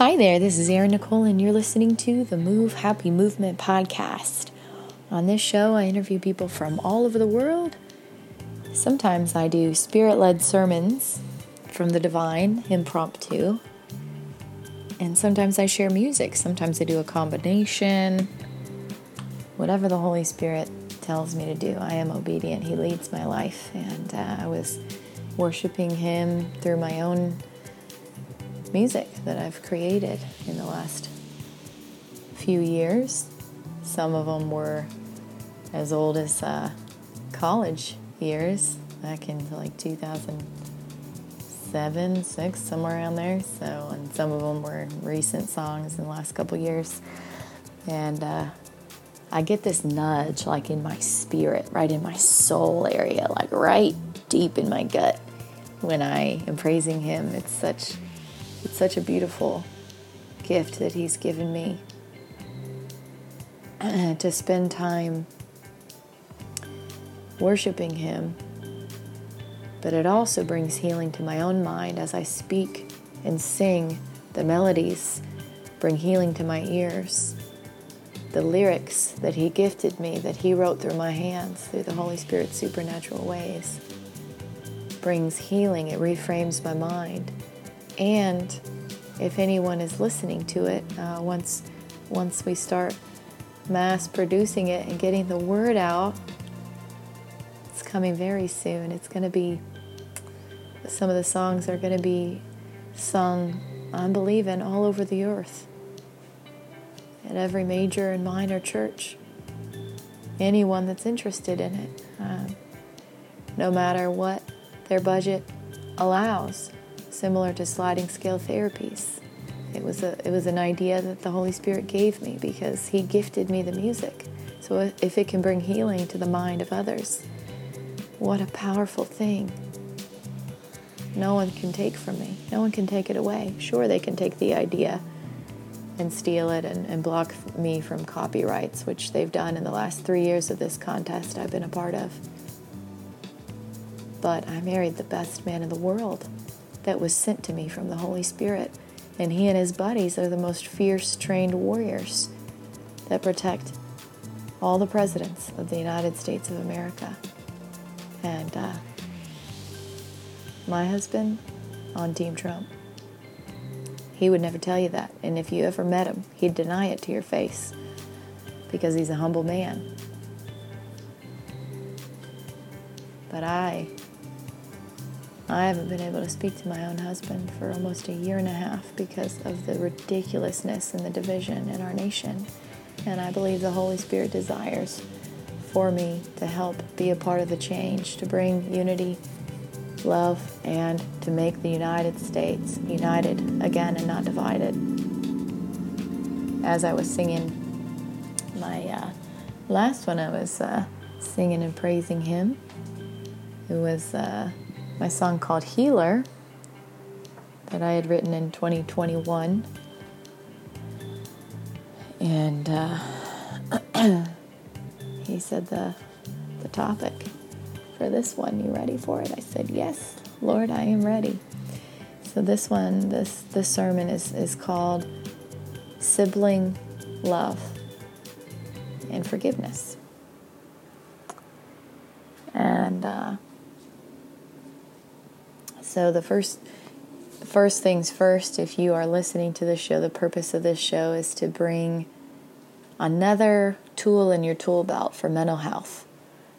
Hi there, this is Erin Nicole, and you're listening to the Move Happy Movement podcast. On this show, I interview people from all over the world. Sometimes I do spirit led sermons from the divine, impromptu. And sometimes I share music. Sometimes I do a combination. Whatever the Holy Spirit tells me to do, I am obedient. He leads my life. And uh, I was worshiping Him through my own music that I've created in the last few years. Some of them were as old as uh, college years, back in like 2007, six, somewhere around there. So, and some of them were recent songs in the last couple years. And uh, I get this nudge, like in my spirit, right in my soul area, like right deep in my gut when I am praising Him. It's such it's such a beautiful gift that He's given me to spend time worshiping Him. But it also brings healing to my own mind as I speak and sing. The melodies bring healing to my ears. The lyrics that He gifted me, that He wrote through my hands, through the Holy Spirit's supernatural ways, brings healing. It reframes my mind. And if anyone is listening to it, uh, once once we start mass producing it and getting the word out, it's coming very soon. It's going to be some of the songs are going to be sung, I'm believing, all over the earth at every major and minor church. Anyone that's interested in it, um, no matter what their budget allows similar to sliding scale therapies. It was a it was an idea that the Holy Spirit gave me because he gifted me the music. So if it can bring healing to the mind of others, what a powerful thing. No one can take from me. No one can take it away. Sure, they can take the idea and steal it and, and block me from copyrights, which they've done in the last three years of this contest I've been a part of. But I married the best man in the world that was sent to me from the Holy Spirit. And he and his buddies are the most fierce, trained warriors that protect all the presidents of the United States of America. And uh, my husband on Team Trump. He would never tell you that. And if you ever met him, he'd deny it to your face because he's a humble man. But I I haven't been able to speak to my own husband for almost a year and a half because of the ridiculousness and the division in our nation. And I believe the Holy Spirit desires for me to help be a part of the change, to bring unity, love, and to make the United States united again and not divided. As I was singing my uh, last one, I was uh, singing and praising Him. It was. Uh, my song called Healer that I had written in 2021. And uh, he said the, the topic for this one, you ready for it? I said, Yes, Lord, I am ready. So this one, this this sermon is, is called Sibling Love and Forgiveness. And uh, so the first first things first, if you are listening to this show, the purpose of this show is to bring another tool in your tool belt for mental health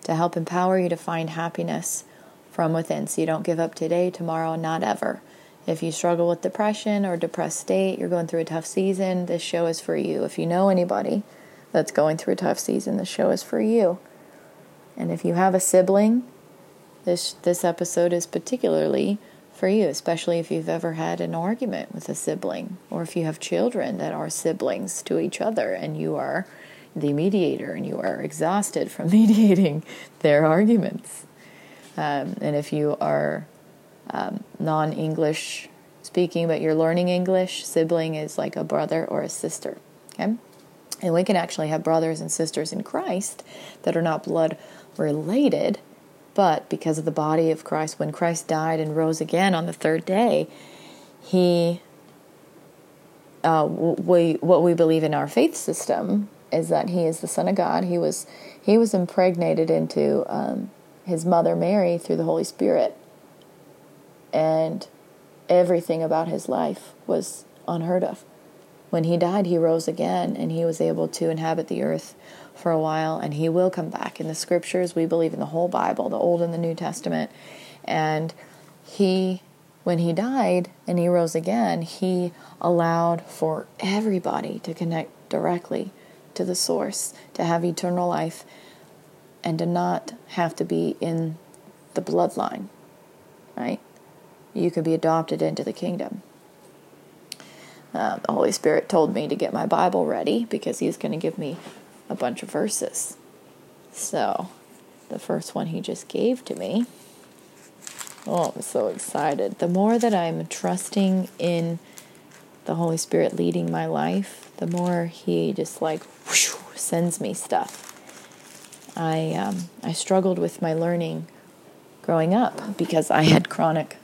to help empower you to find happiness from within so you don't give up today, tomorrow, not ever. If you struggle with depression or depressed state, you're going through a tough season, this show is for you. If you know anybody that's going through a tough season, this show is for you. And if you have a sibling this this episode is particularly for you, especially if you've ever had an argument with a sibling or if you have children that are siblings to each other and you are the mediator and you are exhausted from mediating their arguments. Um, and if you are um, non English speaking but you're learning English, sibling is like a brother or a sister. Okay? And we can actually have brothers and sisters in Christ that are not blood related but because of the body of Christ, when Christ died and rose again on the third day, he uh, we what we believe in our faith system is that he is the Son of God. He was he was impregnated into um, his mother Mary through the Holy Spirit, and everything about his life was unheard of. When he died, he rose again, and he was able to inhabit the earth for a while, and he will come back. In the scriptures, we believe in the whole Bible, the Old and the New Testament, and he when he died and he rose again, he allowed for everybody to connect directly to the source, to have eternal life, and to not have to be in the bloodline, right? You could be adopted into the kingdom. Uh, the Holy Spirit told me to get my Bible ready because He's going to give me a bunch of verses. So, the first one He just gave to me Oh, I'm so excited. The more that I'm trusting in the Holy Spirit leading my life, the more He just like whoosh, sends me stuff. I um, I struggled with my learning growing up because I had chronic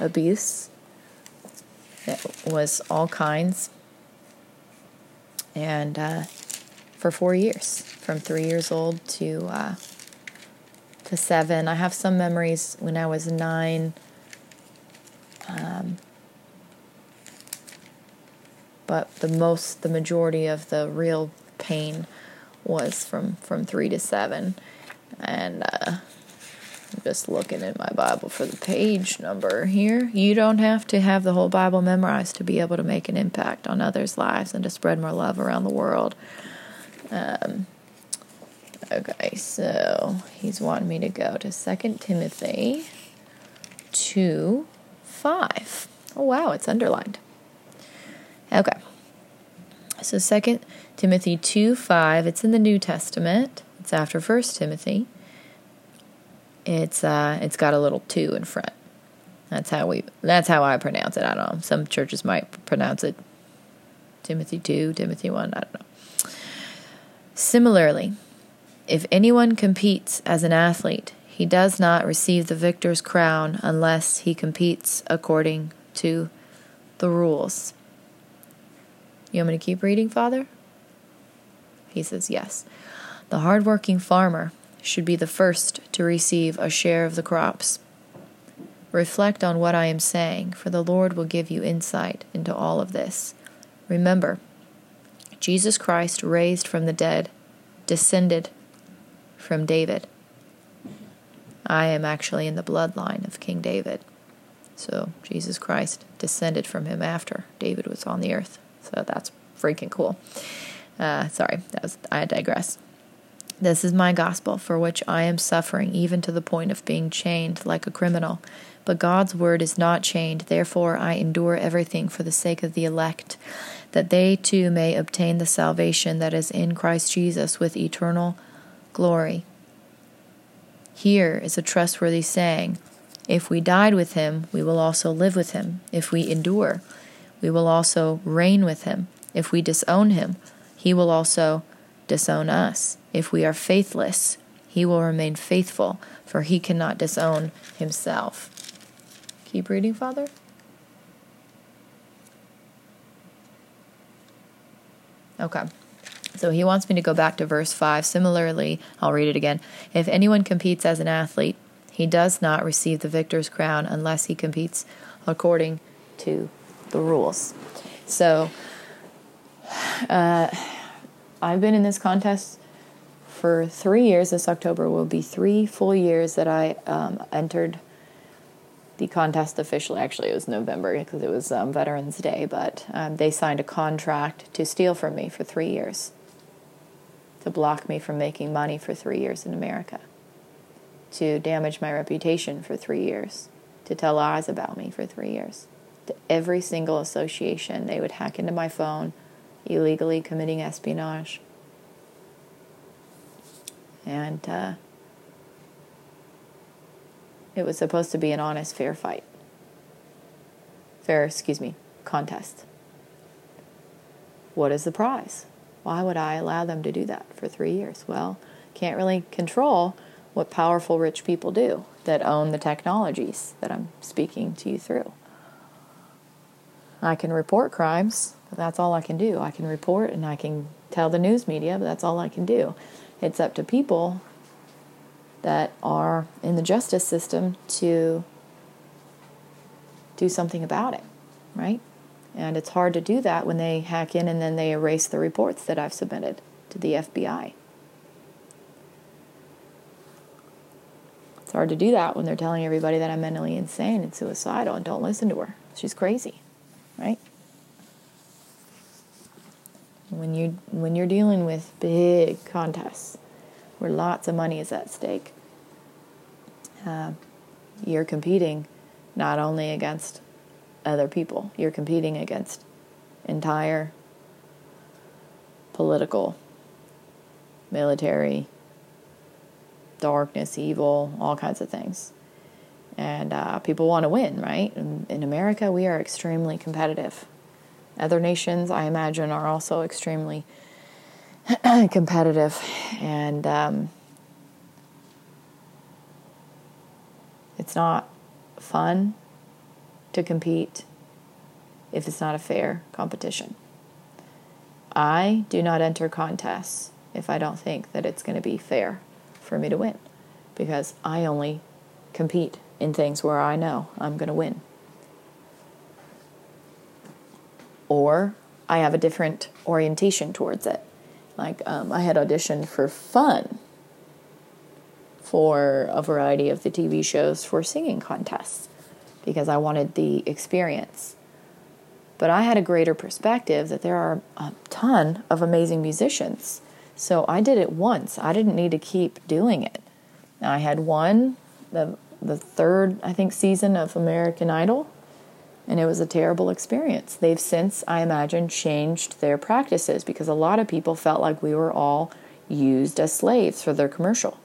abuse. It was all kinds, and uh, for four years, from three years old to uh, to seven. I have some memories when I was nine. Um, but the most, the majority of the real pain was from from three to seven, and uh, I'm just looking in my Bible for the page number here. You don't have to have the whole Bible memorized to be able to make an impact on others' lives and to spread more love around the world. Um, Okay, so he's wanting me to go to Second Timothy 2 5. Oh, wow, it's underlined. Okay. So Second Timothy 2 5, it's in the New Testament. It's after First Timothy. It's uh it's got a little two in front. That's how we that's how I pronounce it. I don't know. Some churches might pronounce it Timothy 2, Timothy 1, I don't know. Similarly, if anyone competes as an athlete, he does not receive the victor's crown unless he competes according to the rules. You want me to keep reading, Father? He says, Yes. The hardworking farmer should be the first to receive a share of the crops. Reflect on what I am saying, for the Lord will give you insight into all of this. Remember, Jesus Christ, raised from the dead, descended from David. I am actually in the bloodline of King David. So Jesus Christ descended from him after David was on the earth. So that's freaking cool. Uh, sorry, that was I digress. This is my gospel for which I am suffering, even to the point of being chained like a criminal. But God's word is not chained. Therefore, I endure everything for the sake of the elect, that they too may obtain the salvation that is in Christ Jesus with eternal glory. Here is a trustworthy saying If we died with him, we will also live with him. If we endure, we will also reign with him. If we disown him, he will also disown us. If we are faithless, he will remain faithful, for he cannot disown himself. Keep reading, Father. Okay. So he wants me to go back to verse 5. Similarly, I'll read it again. If anyone competes as an athlete, he does not receive the victor's crown unless he competes according to the rules. So, uh, I've been in this contest for three years. This October will be three full years that I um, entered the contest officially. Actually, it was November because it was um, Veterans Day, but um, they signed a contract to steal from me for three years to block me from making money for three years in America, to damage my reputation for three years, to tell lies about me for three years. To every single association, they would hack into my phone, illegally committing espionage. And uh, it was supposed to be an honest, fair fight. Fair, excuse me, contest. What is the prize? Why would I allow them to do that for three years? Well, can't really control what powerful rich people do that own the technologies that I'm speaking to you through. I can report crimes. But that's all I can do. I can report and I can tell the news media, but that's all I can do. It's up to people that are in the justice system to do something about it, right? And it's hard to do that when they hack in and then they erase the reports that I've submitted to the FBI. It's hard to do that when they're telling everybody that I'm mentally insane and suicidal and don't listen to her. She's crazy, right? When you when you're dealing with big contests where lots of money is at stake, uh, you're competing not only against other people, you're competing against entire political, military, darkness, evil, all kinds of things. And uh, people want to win, right? In, in America, we are extremely competitive. Other nations, I imagine, are also extremely competitive. And um, it's not fun to compete if it's not a fair competition. I do not enter contests if I don't think that it's going to be fair for me to win because I only compete in things where I know I'm going to win. Or I have a different orientation towards it. Like um, I had auditioned for fun for a variety of the TV shows for singing contests because I wanted the experience. But I had a greater perspective that there are a ton of amazing musicians. So I did it once. I didn't need to keep doing it. I had won the the third, I think, season of American Idol, and it was a terrible experience. They've since, I imagine, changed their practices because a lot of people felt like we were all used as slaves for their commercial.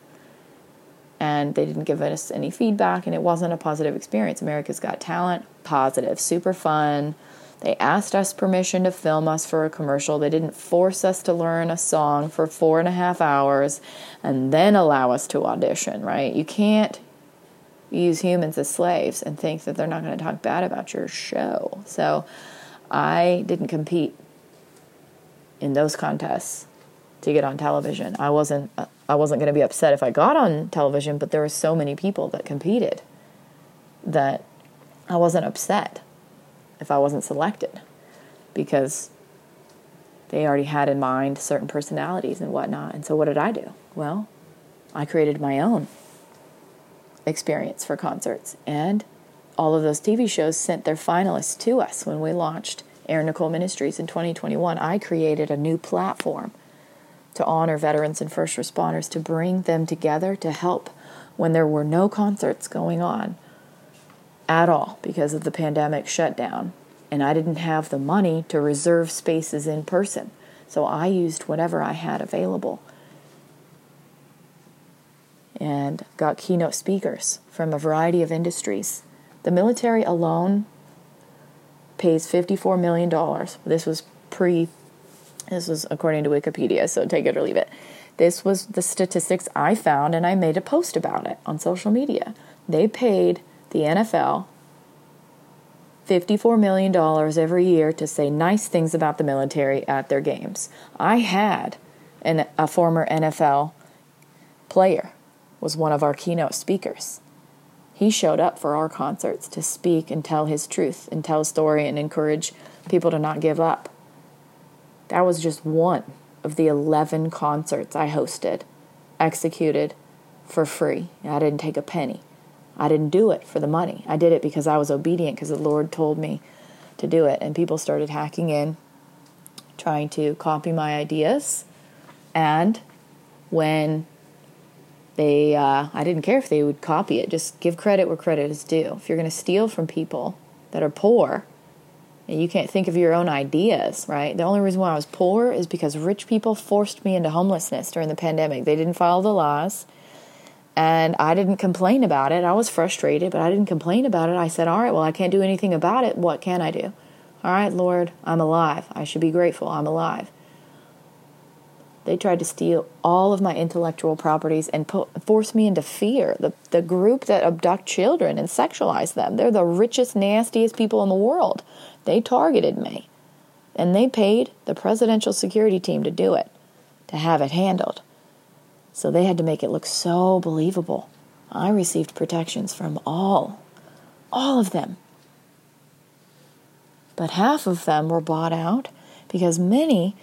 And they didn't give us any feedback and it wasn't a positive experience. America's got talent positive super fun. They asked us permission to film us for a commercial. They didn't force us to learn a song for four and a half hours and then allow us to audition right? You can't use humans as slaves and think that they're not going to talk bad about your show so i didn't compete in those contests to get on television i wasn't I wasn't going to be upset if I got on television, but there were so many people that competed that I wasn't upset if I wasn't selected because they already had in mind certain personalities and whatnot. And so, what did I do? Well, I created my own experience for concerts, and all of those TV shows sent their finalists to us when we launched Erin Nicole Ministries in 2021. I created a new platform to honor veterans and first responders, to bring them together to help when there were no concerts going on at all because of the pandemic shutdown. And I didn't have the money to reserve spaces in person. So I used whatever I had available and got keynote speakers from a variety of industries. The military alone pays $54 million. This was pre this was according to Wikipedia, so take it or leave it. This was the statistics I found, and I made a post about it on social media. They paid the NFL $54 million every year to say nice things about the military at their games. I had an, a former NFL player was one of our keynote speakers. He showed up for our concerts to speak and tell his truth and tell a story and encourage people to not give up. That was just one of the 11 concerts I hosted, executed for free. I didn't take a penny. I didn't do it for the money. I did it because I was obedient because the Lord told me to do it. And people started hacking in, trying to copy my ideas. And when they, uh, I didn't care if they would copy it, just give credit where credit is due. If you're going to steal from people that are poor, and you can't think of your own ideas, right? The only reason why I was poor is because rich people forced me into homelessness during the pandemic. They didn't follow the laws. And I didn't complain about it. I was frustrated, but I didn't complain about it. I said, All right, well, I can't do anything about it. What can I do? All right, Lord, I'm alive. I should be grateful. I'm alive. They tried to steal all of my intellectual properties and force me into fear. The, the group that abduct children and sexualize them, they're the richest, nastiest people in the world. They targeted me. And they paid the presidential security team to do it, to have it handled. So they had to make it look so believable. I received protections from all, all of them. But half of them were bought out because many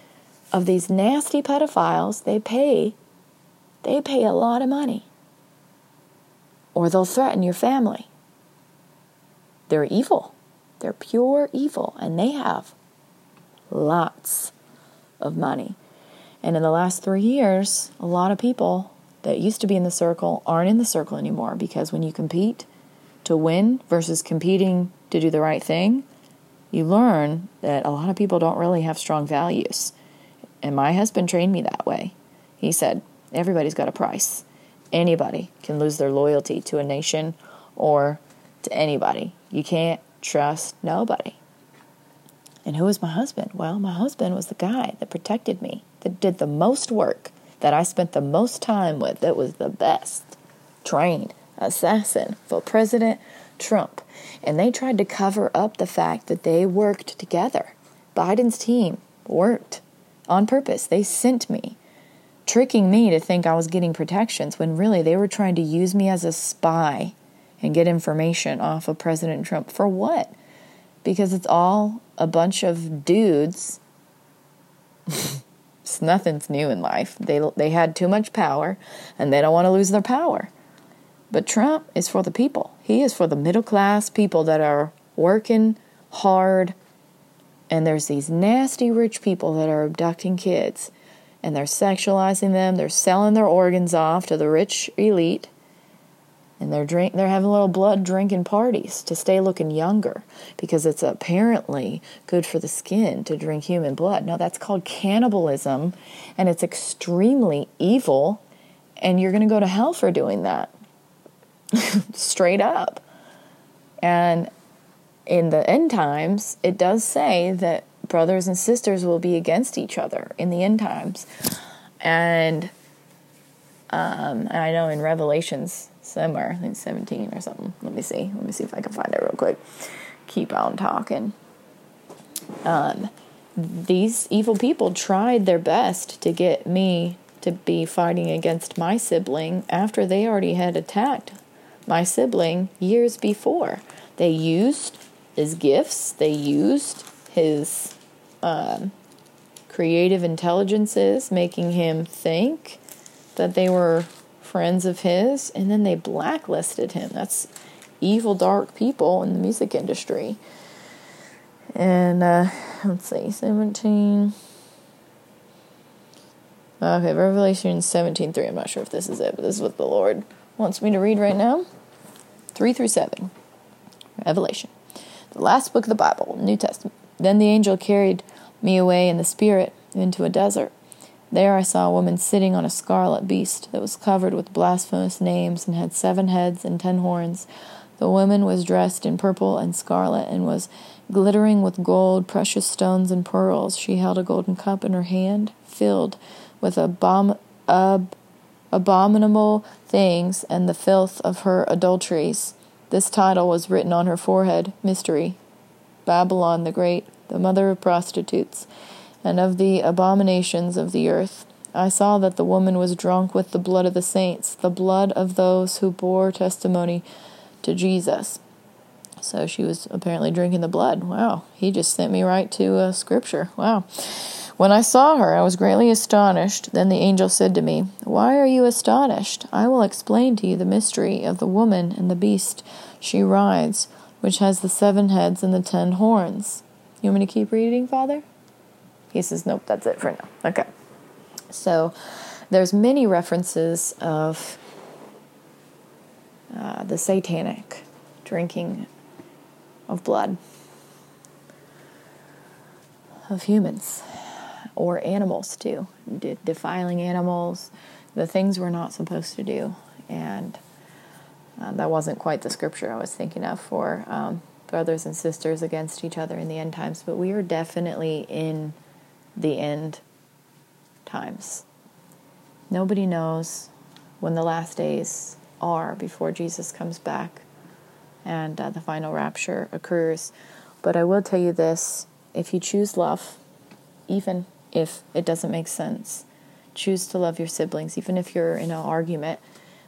of these nasty pedophiles, they pay they pay a lot of money. Or they'll threaten your family. They're evil. They're pure evil and they have lots of money. And in the last 3 years, a lot of people that used to be in the circle aren't in the circle anymore because when you compete to win versus competing to do the right thing, you learn that a lot of people don't really have strong values. And my husband trained me that way. He said, Everybody's got a price. Anybody can lose their loyalty to a nation or to anybody. You can't trust nobody. And who was my husband? Well, my husband was the guy that protected me, that did the most work, that I spent the most time with, that was the best trained assassin for President Trump. And they tried to cover up the fact that they worked together. Biden's team worked on purpose. They sent me, tricking me to think I was getting protections when really they were trying to use me as a spy and get information off of President Trump. For what? Because it's all a bunch of dudes. It's nothing's new in life. They they had too much power and they don't want to lose their power. But Trump is for the people. He is for the middle class people that are working hard and there's these nasty rich people that are abducting kids and they're sexualizing them, they're selling their organs off to the rich elite. And they're drink they're having little blood drinking parties to stay looking younger because it's apparently good for the skin to drink human blood. Now that's called cannibalism and it's extremely evil and you're going to go to hell for doing that. Straight up. And in the end times, it does say that brothers and sisters will be against each other in the end times. And, um, I know in Revelations somewhere, I think 17 or something. Let me see. Let me see if I can find it real quick. Keep on talking. Um, these evil people tried their best to get me to be fighting against my sibling after they already had attacked my sibling years before. They used his gifts, they used his uh, creative intelligences, making him think that they were friends of his, and then they blacklisted him. That's evil, dark people in the music industry. And uh, let's see, 17. Okay, Revelation 17.3. I'm not sure if this is it, but this is what the Lord wants me to read right now. 3 through 7. Revelation the last book of the Bible, New Testament. Then the angel carried me away in the spirit into a desert. There I saw a woman sitting on a scarlet beast that was covered with blasphemous names and had seven heads and ten horns. The woman was dressed in purple and scarlet and was glittering with gold, precious stones, and pearls. She held a golden cup in her hand, filled with abom- ab- abominable things and the filth of her adulteries. This title was written on her forehead Mystery, Babylon the Great, the mother of prostitutes, and of the abominations of the earth. I saw that the woman was drunk with the blood of the saints, the blood of those who bore testimony to Jesus. So she was apparently drinking the blood. Wow, he just sent me right to uh, scripture. Wow. When I saw her, I was greatly astonished. Then the angel said to me, Why are you astonished? I will explain to you the mystery of the woman and the beast she rides, which has the seven heads and the ten horns. You want me to keep reading, Father? He says, Nope, that's it for now. Okay. So there's many references of uh, the satanic drinking of blood of humans or animals too, De- defiling animals, the things we're not supposed to do. And uh, that wasn't quite the scripture I was thinking of for um, brothers and sisters against each other in the end times, but we are definitely in the end times. Nobody knows when the last days are before Jesus comes back and uh, the final rapture occurs. But I will tell you this if you choose love, even if it doesn't make sense. Choose to love your siblings, even if you're in an argument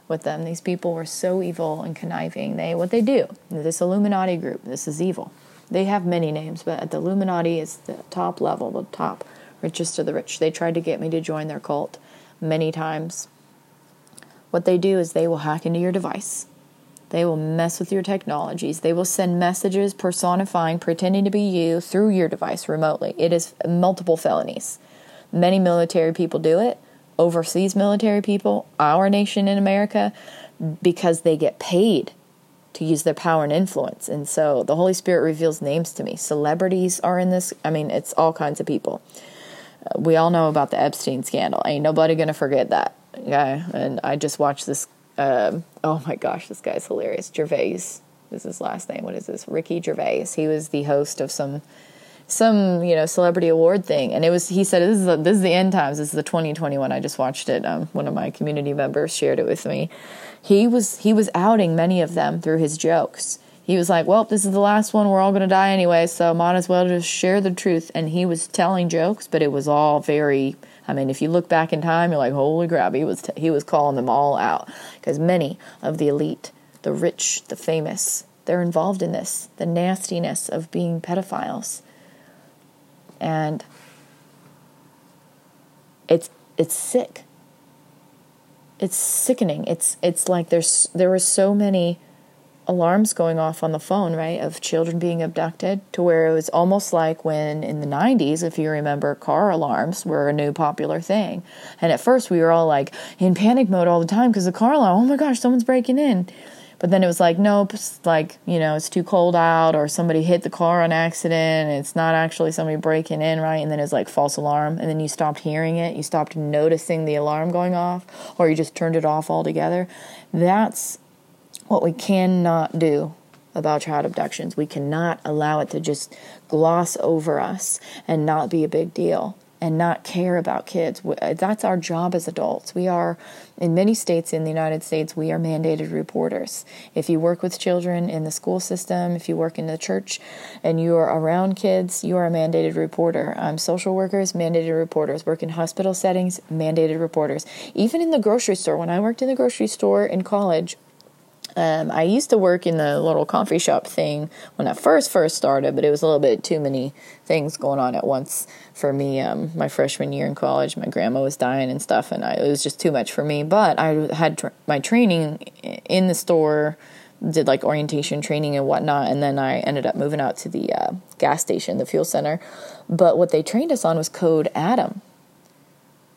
with them. These people were so evil and conniving. They what they do. This Illuminati group. This is evil. They have many names, but the Illuminati is the top level, the top richest of the rich. They tried to get me to join their cult many times. What they do is they will hack into your device. They will mess with your technologies. They will send messages personifying, pretending to be you through your device remotely. It is multiple felonies. Many military people do it, overseas military people, our nation in America, because they get paid to use their power and influence. And so the Holy Spirit reveals names to me. Celebrities are in this. I mean, it's all kinds of people. Uh, we all know about the Epstein scandal. Ain't nobody going to forget that guy. And I just watched this. Um, oh my gosh, this guy's hilarious. Gervais is his last name. What is this? Ricky Gervais. He was the host of some some you know celebrity award thing and it was he said this is the, this is the end times this is the 2021 i just watched it um, one of my community members shared it with me he was he was outing many of them through his jokes he was like well this is the last one we're all going to die anyway so might as well just share the truth and he was telling jokes but it was all very i mean if you look back in time you're like holy crap he was t- he was calling them all out because many of the elite the rich the famous they're involved in this the nastiness of being pedophiles and it's it's sick. It's sickening. It's it's like there's there were so many alarms going off on the phone, right, of children being abducted to where it was almost like when in the 90s, if you remember, car alarms were a new popular thing. And at first we were all like in panic mode all the time because the car alarm, oh my gosh, someone's breaking in. But then it was like, nope, like, you know, it's too cold out or somebody hit the car on accident. it's not actually somebody breaking in, right? And then it's like false alarm. And then you stopped hearing it. You stopped noticing the alarm going off or you just turned it off altogether. That's what we cannot do about child abductions. We cannot allow it to just gloss over us and not be a big deal and not care about kids. That's our job as adults. We are, in many states in the United States, we are mandated reporters. If you work with children in the school system, if you work in the church, and you are around kids, you are a mandated reporter. Um, social workers, mandated reporters. Work in hospital settings, mandated reporters. Even in the grocery store, when I worked in the grocery store in college, um, I used to work in the little coffee shop thing when I first first started, but it was a little bit too many things going on at once for me. Um, my freshman year in college, my grandma was dying and stuff, and I, it was just too much for me. But I had tra- my training in the store, did like orientation training and whatnot, and then I ended up moving out to the uh, gas station, the fuel center. But what they trained us on was Code Adam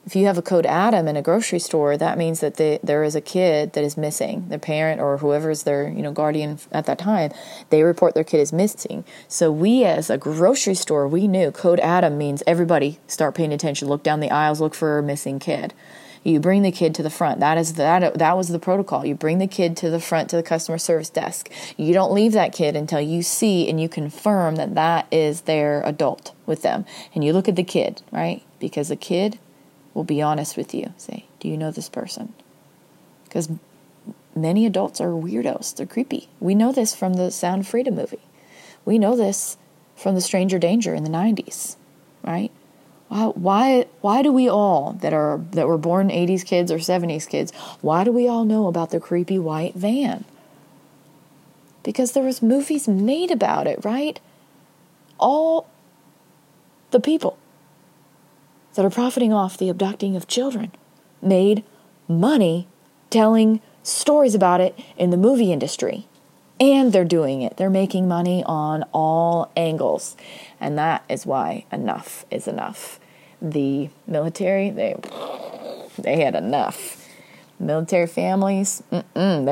if you have a code Adam in a grocery store, that means that the, there is a kid that is missing. Their parent or whoever is their you know guardian at that time, they report their kid is missing. So we, as a grocery store, we knew code Adam means everybody start paying attention. Look down the aisles, look for a missing kid. You bring the kid to the front. That is that that was the protocol. You bring the kid to the front to the customer service desk. You don't leave that kid until you see and you confirm that that is their adult with them. And you look at the kid, right? Because the kid will be honest with you. Say, do you know this person? Because many adults are weirdos. They're creepy. We know this from the Sound Freedom movie. We know this from the Stranger Danger in the 90s, right? Why, why, why do we all that are that were born 80s kids or 70s kids, why do we all know about the creepy white van? Because there was movies made about it, right? All the people that are profiting off the abducting of children made money telling stories about it in the movie industry. And they're doing it. They're making money on all angles. And that is why enough is enough. The military, they they had enough. Military families, they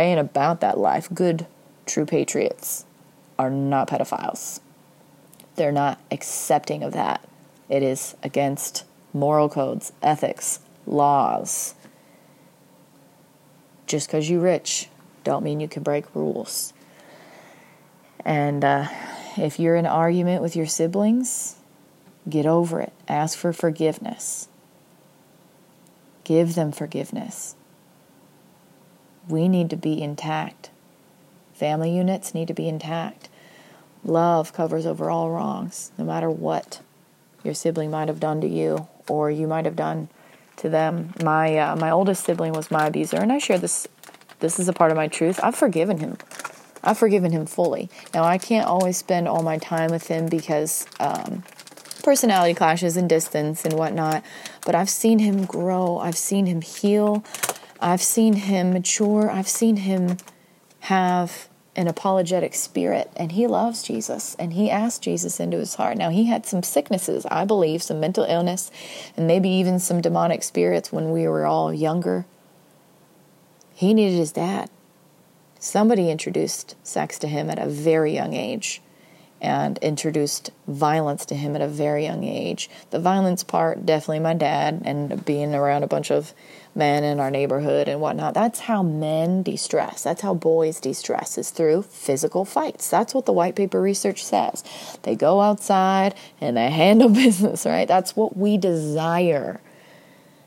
ain't about that life. Good, true patriots are not pedophiles. They're not accepting of that. It is against moral codes, ethics, laws. Just because you're rich, don't mean you can break rules. And uh, if you're in argument with your siblings, get over it. Ask for forgiveness. Give them forgiveness. We need to be intact. Family units need to be intact. Love covers over all wrongs, no matter what. your sibling might have done to you or you might have done to them. My uh, my oldest sibling was my abuser, and I share this. This is a part of my truth. I've forgiven him. I've forgiven him fully. Now I can't always spend all my time with him because um, personality clashes and distance and whatnot. But I've seen him grow. I've seen him heal. I've seen him mature. I've seen him have an apologetic spirit and he loves Jesus and he asked Jesus into his heart. Now, he had some sicknesses, I believe, some mental illness, and maybe even some demonic spirits when we were all younger. He needed his dad. Somebody introduced sex to him at a very young age and introduced violence to him at a very young age. The violence part, definitely my dad, and being around a bunch of men in our neighborhood and whatnot. That's how men de stress. That's how boys de stress, is through physical fights. That's what the white paper research says. They go outside and they handle business, right? That's what we desire.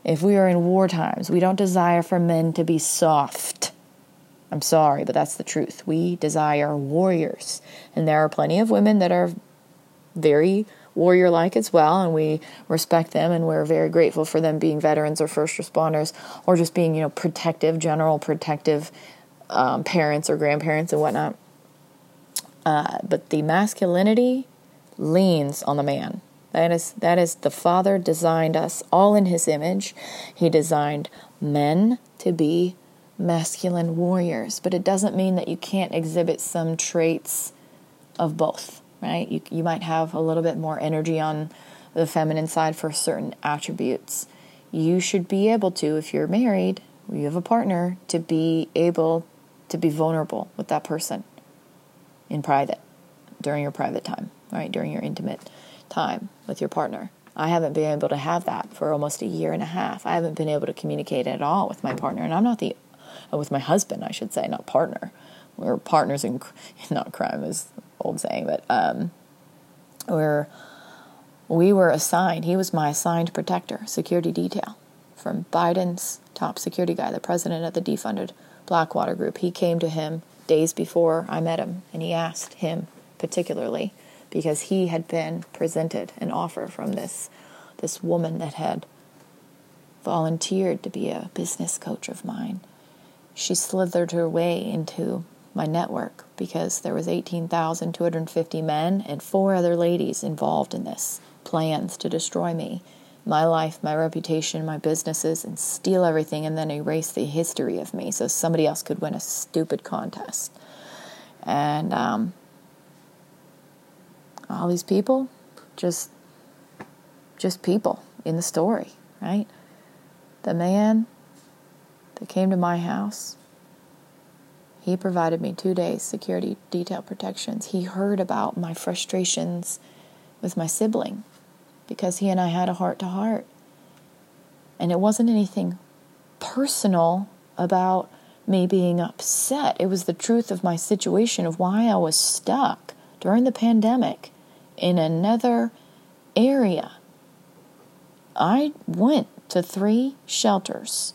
If we are in war times, we don't desire for men to be soft I'm sorry, but that's the truth. We desire warriors. And there are plenty of women that are very warrior like as well, and we respect them and we're very grateful for them being veterans or first responders or just being, you know, protective, general protective um, parents or grandparents and whatnot. Uh, but the masculinity leans on the man. That is that is the Father designed us all in His image. He designed men to be masculine warriors, but it doesn't mean that you can't exhibit some traits of both, right? You, you might have a little bit more energy on the feminine side for certain attributes. You should be able to, if you're married, you have a partner, to be able to be vulnerable with that person in private, during your private time, right? During your intimate time with your partner. I haven't been able to have that for almost a year and a half. I haven't been able to communicate at all with my partner, and I'm not the uh, with my husband, I should say, not partner. We're partners in not crime is old saying, but um, we're we were assigned. He was my assigned protector, security detail, from Biden's top security guy, the president of the defunded Blackwater Group. He came to him days before I met him, and he asked him particularly because he had been presented an offer from this this woman that had volunteered to be a business coach of mine she slithered her way into my network because there was 18,250 men and four other ladies involved in this plans to destroy me my life my reputation my businesses and steal everything and then erase the history of me so somebody else could win a stupid contest and um, all these people just just people in the story right the man that came to my house. He provided me two days security detail protections. He heard about my frustrations with my sibling because he and I had a heart to heart. And it wasn't anything personal about me being upset. It was the truth of my situation, of why I was stuck during the pandemic in another area. I went to three shelters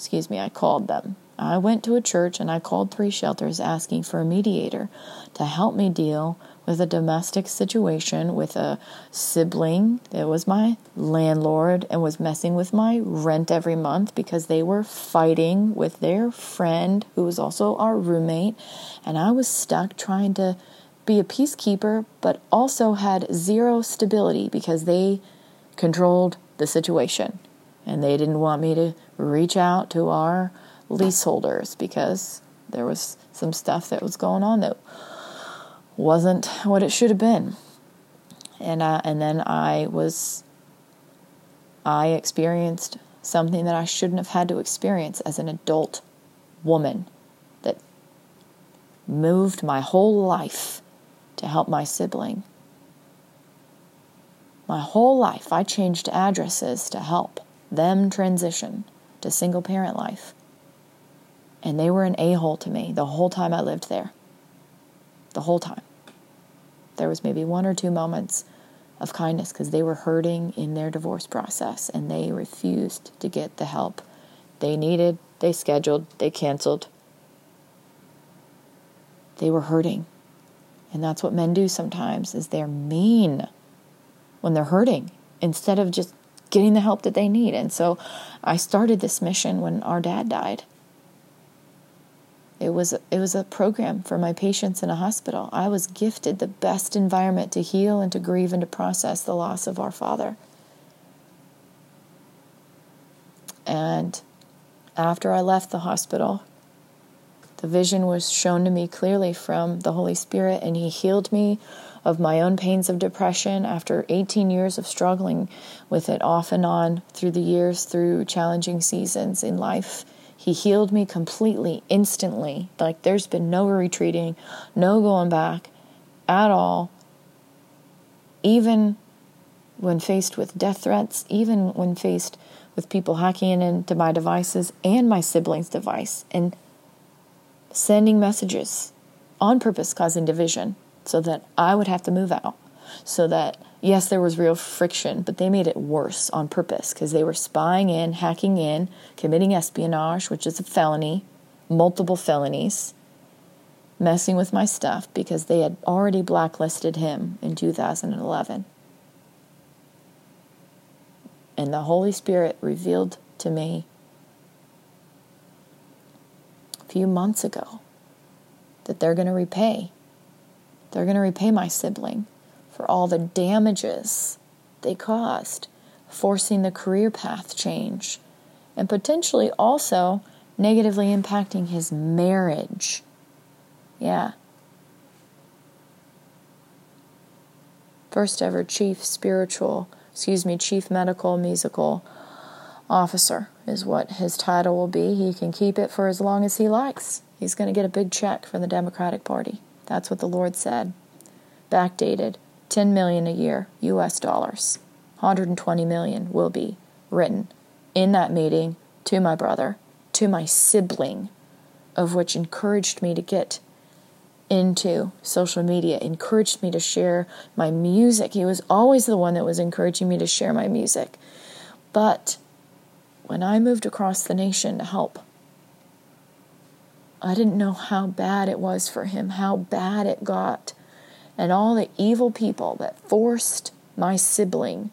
excuse me, I called them. I went to a church and I called three shelters asking for a mediator to help me deal with a domestic situation with a sibling that was my landlord and was messing with my rent every month because they were fighting with their friend who was also our roommate. And I was stuck trying to be a peacekeeper, but also had zero stability because they controlled the situation and they didn't want me to reach out to our leaseholders because there was some stuff that was going on that wasn't what it should have been. And I, and then I was I experienced something that I shouldn't have had to experience as an adult woman that moved my whole life to help my sibling. My whole life I changed addresses to help them transition to single parent life. And they were an a hole to me the whole time I lived there. The whole time. There was maybe one or two moments of kindness because they were hurting in their divorce process and they refused to get the help they needed, they scheduled, they canceled. They were hurting. And that's what men do sometimes is they're mean. when they're hurting instead of just getting the help that they need. And so I started this mission when our dad died. It was it was a program for my patients in a hospital. I was gifted the best environment to heal and to grieve and to process the loss of our father. And after I left the hospital, the vision was shown to me clearly from the Holy Spirit, and He healed me of my own pains of depression after 18 years of struggling with it off and on through the years, through challenging seasons in life. He healed me completely, instantly. Like there's been no retreating, no going back at all. Even when faced with death threats, even when faced with people hacking into my devices and my siblings' device and sending messages on purpose, causing division so that I would have to move out. So that, yes, there was real friction, but they made it worse on purpose because they were spying in, hacking in, committing espionage, which is a felony, multiple felonies, messing with my stuff because they had already blacklisted him in 2011. And the Holy Spirit revealed to me a few months ago that they're going to repay they're going to repay my sibling for all the damages they caused, forcing the career path change, and potentially also negatively impacting his marriage. Yeah. First ever chief spiritual, excuse me, chief medical musical officer is what his title will be. He can keep it for as long as he likes. He's going to get a big check from the Democratic Party. That's what the Lord said. Backdated 10 million a year US dollars. 120 million will be written in that meeting to my brother, to my sibling, of which encouraged me to get into social media, encouraged me to share my music. He was always the one that was encouraging me to share my music. But when I moved across the nation to help I didn't know how bad it was for him, how bad it got, and all the evil people that forced my sibling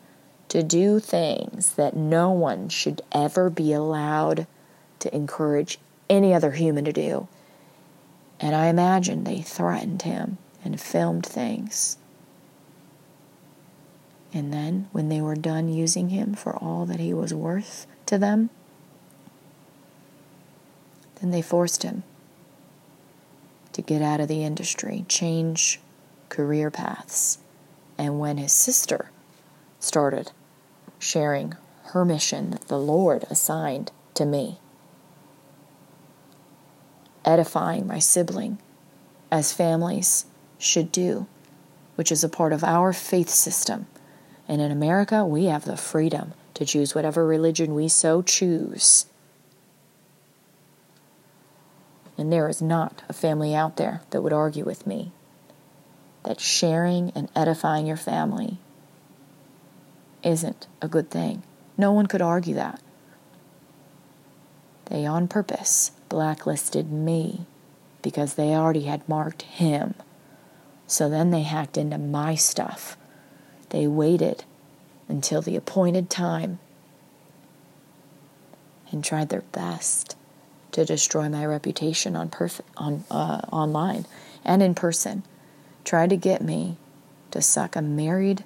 to do things that no one should ever be allowed to encourage any other human to do. And I imagine they threatened him and filmed things. And then, when they were done using him for all that he was worth to them, then they forced him to get out of the industry, change career paths. And when his sister started sharing her mission that the Lord assigned to me, edifying my sibling as families should do, which is a part of our faith system. And in America, we have the freedom to choose whatever religion we so choose. And there is not a family out there that would argue with me that sharing and edifying your family isn't a good thing. No one could argue that. They on purpose blacklisted me because they already had marked him. So then they hacked into my stuff. They waited until the appointed time and tried their best to destroy my reputation on perfect on uh, online and in person. Tried to get me to suck a married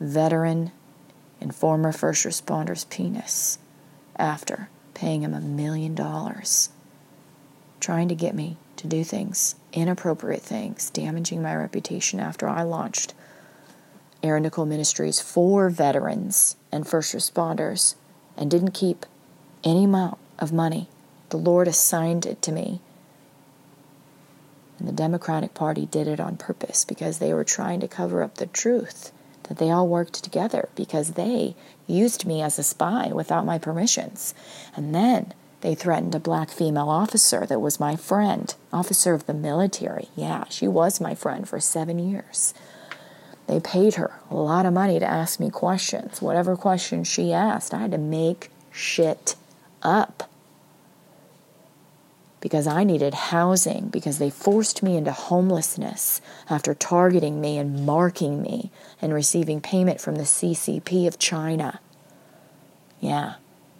veteran and former first responder's penis after paying him a million dollars. Trying to get me to do things, inappropriate things, damaging my reputation after I launched Erin Nicole Ministries for veterans and first responders and didn't keep any amount of money the Lord assigned it to me. And the Democratic Party did it on purpose because they were trying to cover up the truth that they all worked together because they used me as a spy without my permissions. And then they threatened a black female officer that was my friend, officer of the military. Yeah, she was my friend for seven years. They paid her a lot of money to ask me questions. Whatever questions she asked, I had to make shit up. Because I needed housing, because they forced me into homelessness after targeting me and marking me and receiving payment from the CCP of China. Yeah,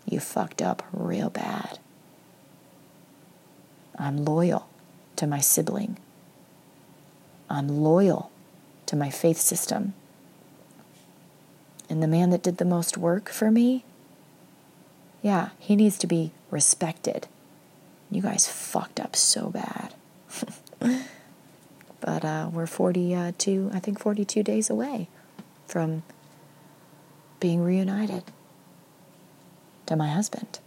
you fucked up real bad. I'm loyal to my sibling. I'm loyal to my faith system. And the man that did the most work for me, yeah, he needs to be respected you guys fucked up so bad. but uh, we're 42, I think 42 days away from being reunited to my husband.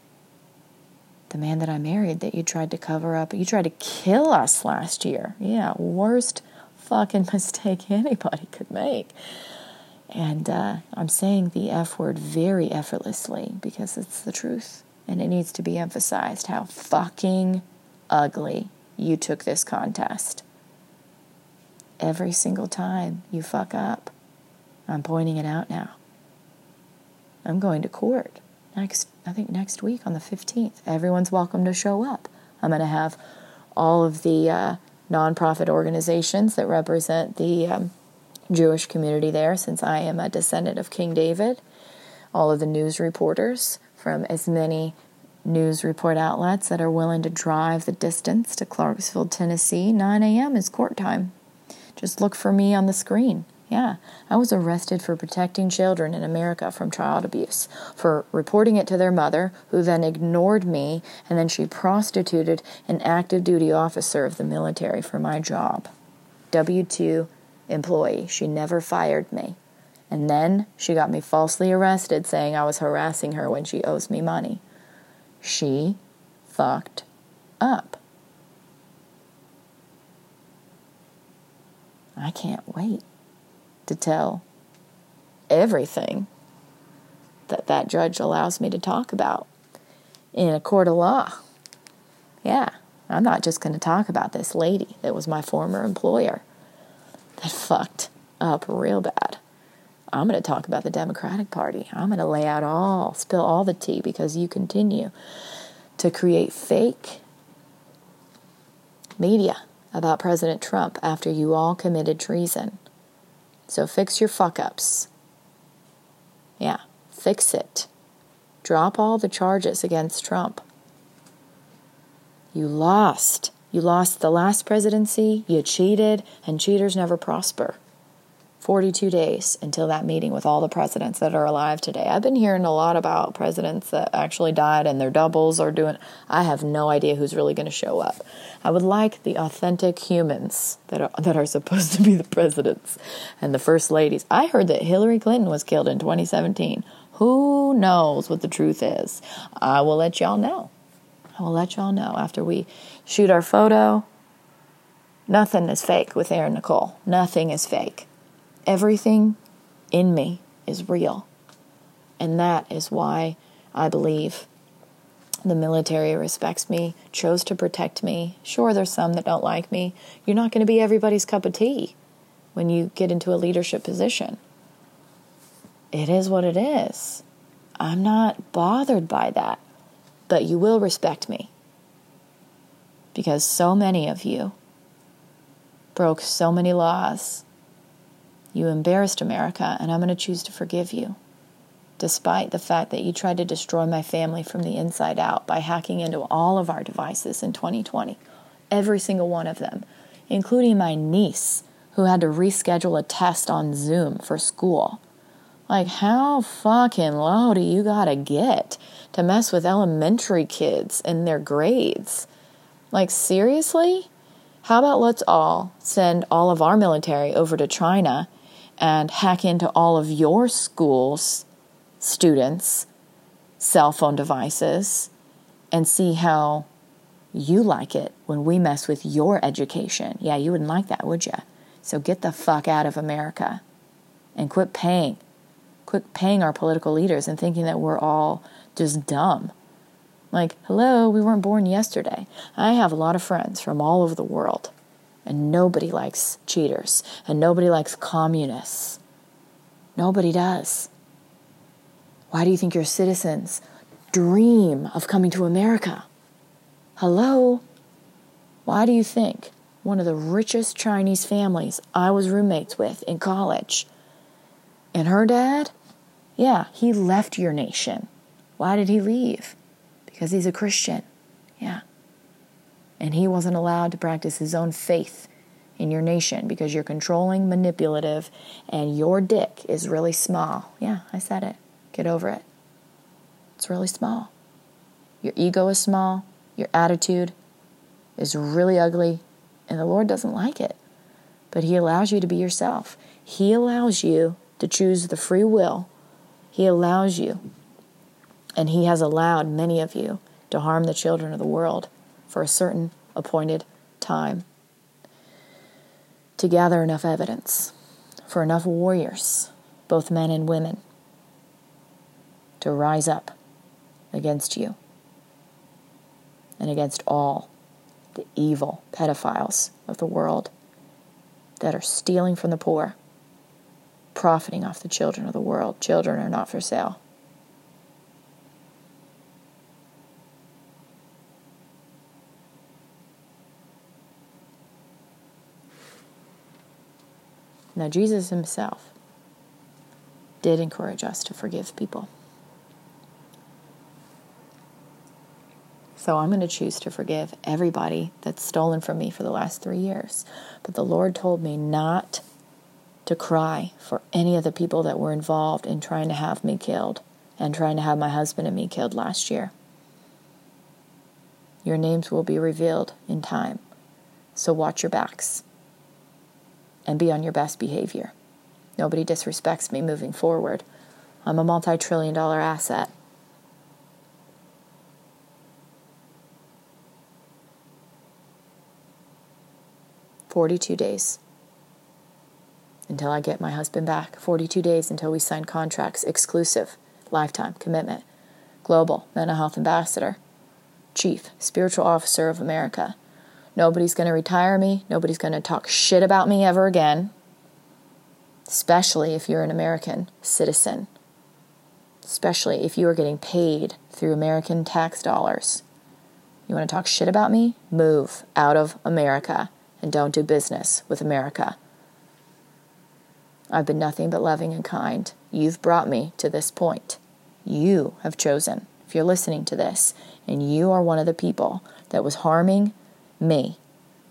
The man that I married that you tried to cover up, you tried to kill us last year. Yeah, worst fucking mistake anybody could make. And uh, I'm saying the F word very effortlessly because it's the truth and it needs to be emphasized how fucking ugly you took this contest. Every single time you fuck up, I'm pointing it out now. I'm going to court next, I think next week on the 15th. Everyone's welcome to show up. I'm going to have all of the uh, nonprofit organizations that represent the um, Jewish community there, since I am a descendant of King David, all of the news reporters from as many news report outlets that are willing to drive the distance to Clarksville, Tennessee. 9 a.m. is court time. Just look for me on the screen. Yeah, I was arrested for protecting children in America from child abuse, for reporting it to their mother, who then ignored me, and then she prostituted an active duty officer of the military for my job. W 2 employee. She never fired me. And then she got me falsely arrested saying I was harassing her when she owes me money. She fucked up. I can't wait to tell everything that that judge allows me to talk about in a court of law. Yeah, I'm not just going to talk about this lady that was my former employer that fucked up real bad. I'm going to talk about the Democratic Party. I'm going to lay out all, spill all the tea because you continue to create fake media about President Trump after you all committed treason. So fix your fuck ups. Yeah, fix it. Drop all the charges against Trump. You lost. You lost the last presidency, you cheated, and cheaters never prosper. 42 days until that meeting with all the presidents that are alive today. I've been hearing a lot about presidents that actually died and their doubles are doing. I have no idea who's really going to show up. I would like the authentic humans that are that are supposed to be the presidents and the first ladies. I heard that Hillary Clinton was killed in 2017. Who knows what the truth is? I will let y'all know. I will let y'all know after we shoot our photo. Nothing is fake with Erin Nicole. Nothing is fake. Everything in me is real. And that is why I believe the military respects me, chose to protect me. Sure, there's some that don't like me. You're not going to be everybody's cup of tea when you get into a leadership position. It is what it is. I'm not bothered by that. But you will respect me. Because so many of you broke so many laws you embarrassed America, and I'm going to choose to forgive you, despite the fact that you tried to destroy my family from the inside out by hacking into all of our devices in 2020. Every single one of them, including my niece, who had to reschedule a test on Zoom for school. Like, how fucking low do you gotta get to mess with elementary kids and their grades? Like, seriously? How about let's all send all of our military over to China and hack into all of your school's students' cell phone devices and see how you like it when we mess with your education. Yeah, you wouldn't like that, would you? So get the fuck out of America and quit paying. Quit paying our political leaders and thinking that we're all just dumb. Like, hello, we weren't born yesterday. I have a lot of friends from all over the world. And nobody likes cheaters. And nobody likes communists. Nobody does. Why do you think your citizens dream of coming to America? Hello? Why do you think one of the richest Chinese families I was roommates with in college and her dad, yeah, he left your nation. Why did he leave? Because he's a Christian. Yeah. And he wasn't allowed to practice his own faith in your nation because you're controlling, manipulative, and your dick is really small. Yeah, I said it. Get over it. It's really small. Your ego is small. Your attitude is really ugly. And the Lord doesn't like it. But He allows you to be yourself. He allows you to choose the free will. He allows you. And He has allowed many of you to harm the children of the world for a certain appointed time to gather enough evidence for enough warriors, both men and women, to rise up against you and against all the evil pedophiles of the world that are stealing from the poor, profiting off the children of the world. Children are not for sale. Now, Jesus himself did encourage us to forgive people. So I'm going to choose to forgive everybody that's stolen from me for the last three years. But the Lord told me not to cry for any of the people that were involved in trying to have me killed and trying to have my husband and me killed last year. Your names will be revealed in time. So watch your backs and be on your best behavior. Nobody disrespects me moving forward. I'm a multi trillion dollar asset. Forty-two days until I get my husband back. Forty-two days until we sign contracts, exclusive, lifetime commitment, global mental health ambassador, chief spiritual officer of America, Nobody's going to retire me. Nobody's going to talk shit about me ever again, especially if you're an American citizen, especially if you are getting paid through American tax dollars. You want to talk shit about me? Move out of America and don't do business with America. I've been nothing but loving and kind. You've brought me to this point. You have chosen, if you're listening to this, and you are one of the people that was harming me,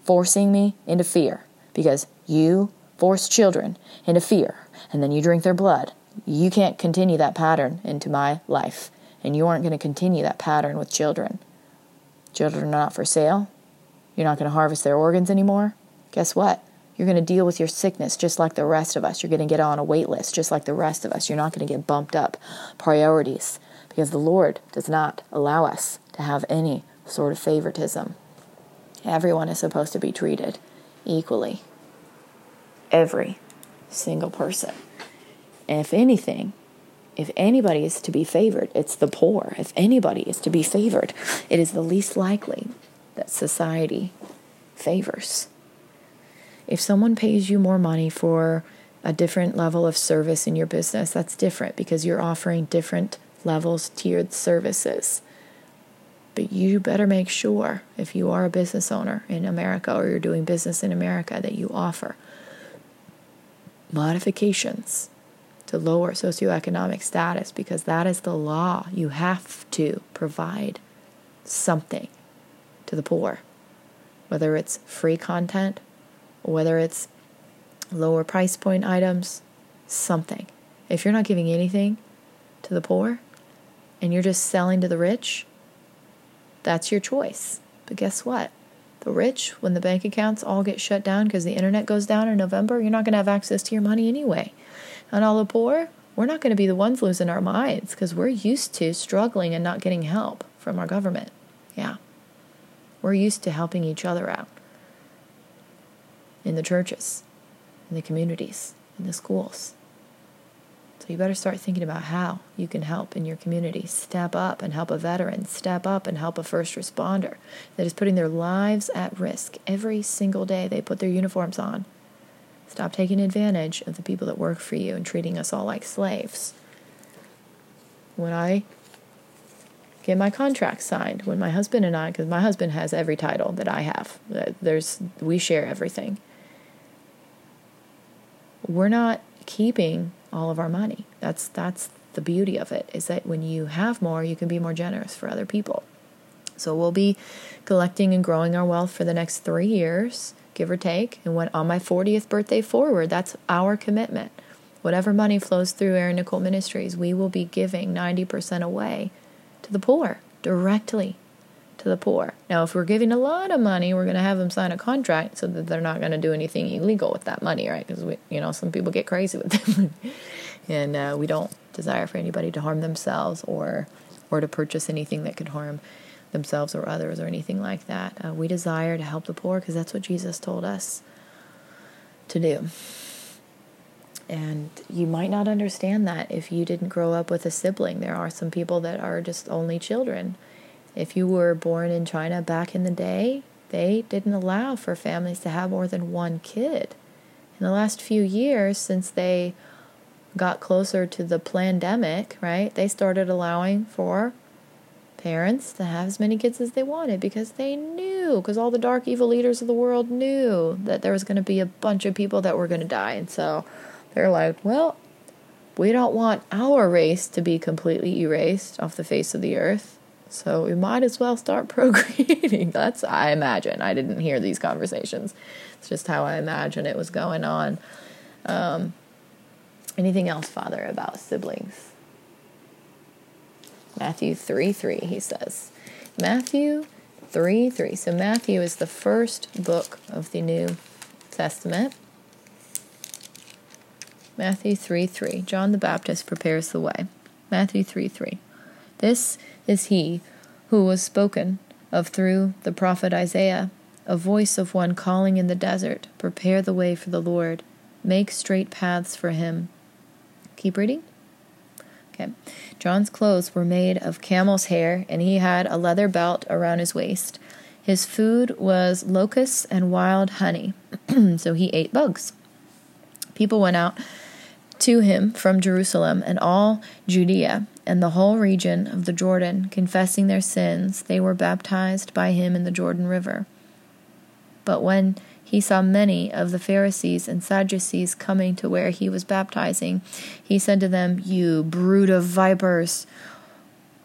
forcing me into fear because you force children into fear and then you drink their blood. You can't continue that pattern into my life, and you aren't going to continue that pattern with children. Children are not for sale. You're not going to harvest their organs anymore. Guess what? You're going to deal with your sickness just like the rest of us. You're going to get on a wait list just like the rest of us. You're not going to get bumped up priorities because the Lord does not allow us to have any sort of favoritism. Everyone is supposed to be treated equally. Every single person. If anything, if anybody is to be favored, it's the poor. If anybody is to be favored, it is the least likely that society favors. If someone pays you more money for a different level of service in your business, that's different because you're offering different levels, tiered services. But you better make sure, if you are a business owner in America or you're doing business in America, that you offer modifications to lower socioeconomic status because that is the law. You have to provide something to the poor, whether it's free content, whether it's lower price point items, something. If you're not giving anything to the poor and you're just selling to the rich, that's your choice. But guess what? The rich, when the bank accounts all get shut down because the internet goes down in November, you're not going to have access to your money anyway. And all the poor, we're not going to be the ones losing our minds because we're used to struggling and not getting help from our government. Yeah. We're used to helping each other out in the churches, in the communities, in the schools. So you better start thinking about how you can help in your community. Step up and help a veteran. Step up and help a first responder that is putting their lives at risk every single day they put their uniforms on. Stop taking advantage of the people that work for you and treating us all like slaves. When I get my contract signed when my husband and I, because my husband has every title that I have. Uh, there's we share everything. We're not keeping all of our money. That's that's the beauty of it is that when you have more, you can be more generous for other people. So we'll be collecting and growing our wealth for the next three years, give or take. And when on my 40th birthday forward, that's our commitment. Whatever money flows through Erin Nicole Ministries, we will be giving 90% away to the poor directly to the poor. Now, if we're giving a lot of money, we're going to have them sign a contract so that they're not going to do anything illegal with that money, right? Because we, you know, some people get crazy with them, and uh, we don't desire for anybody to harm themselves or or to purchase anything that could harm themselves or others or anything like that. Uh, we desire to help the poor because that's what Jesus told us to do. And you might not understand that if you didn't grow up with a sibling. There are some people that are just only children. If you were born in China back in the day, they didn't allow for families to have more than one kid. In the last few years, since they got closer to the pandemic, right, they started allowing for parents to have as many kids as they wanted because they knew, because all the dark, evil leaders of the world knew that there was going to be a bunch of people that were going to die. And so they're like, well, we don't want our race to be completely erased off the face of the earth. So we might as well start procreating. That's, I imagine. I didn't hear these conversations. It's just how I imagine it was going on. Um, anything else, Father, about siblings? Matthew 3 3, he says. Matthew 3 3. So Matthew is the first book of the New Testament. Matthew 3 3. John the Baptist prepares the way. Matthew 3 3. This is he who was spoken of through the prophet Isaiah, a voice of one calling in the desert, Prepare the way for the Lord, make straight paths for him. Keep reading. Okay. John's clothes were made of camel's hair, and he had a leather belt around his waist. His food was locusts and wild honey, so he ate bugs. People went out to him from Jerusalem and all Judea and the whole region of the Jordan, confessing their sins, they were baptized by him in the Jordan River. But when he saw many of the Pharisees and Sadducees coming to where he was baptizing, he said to them, You brood of vipers,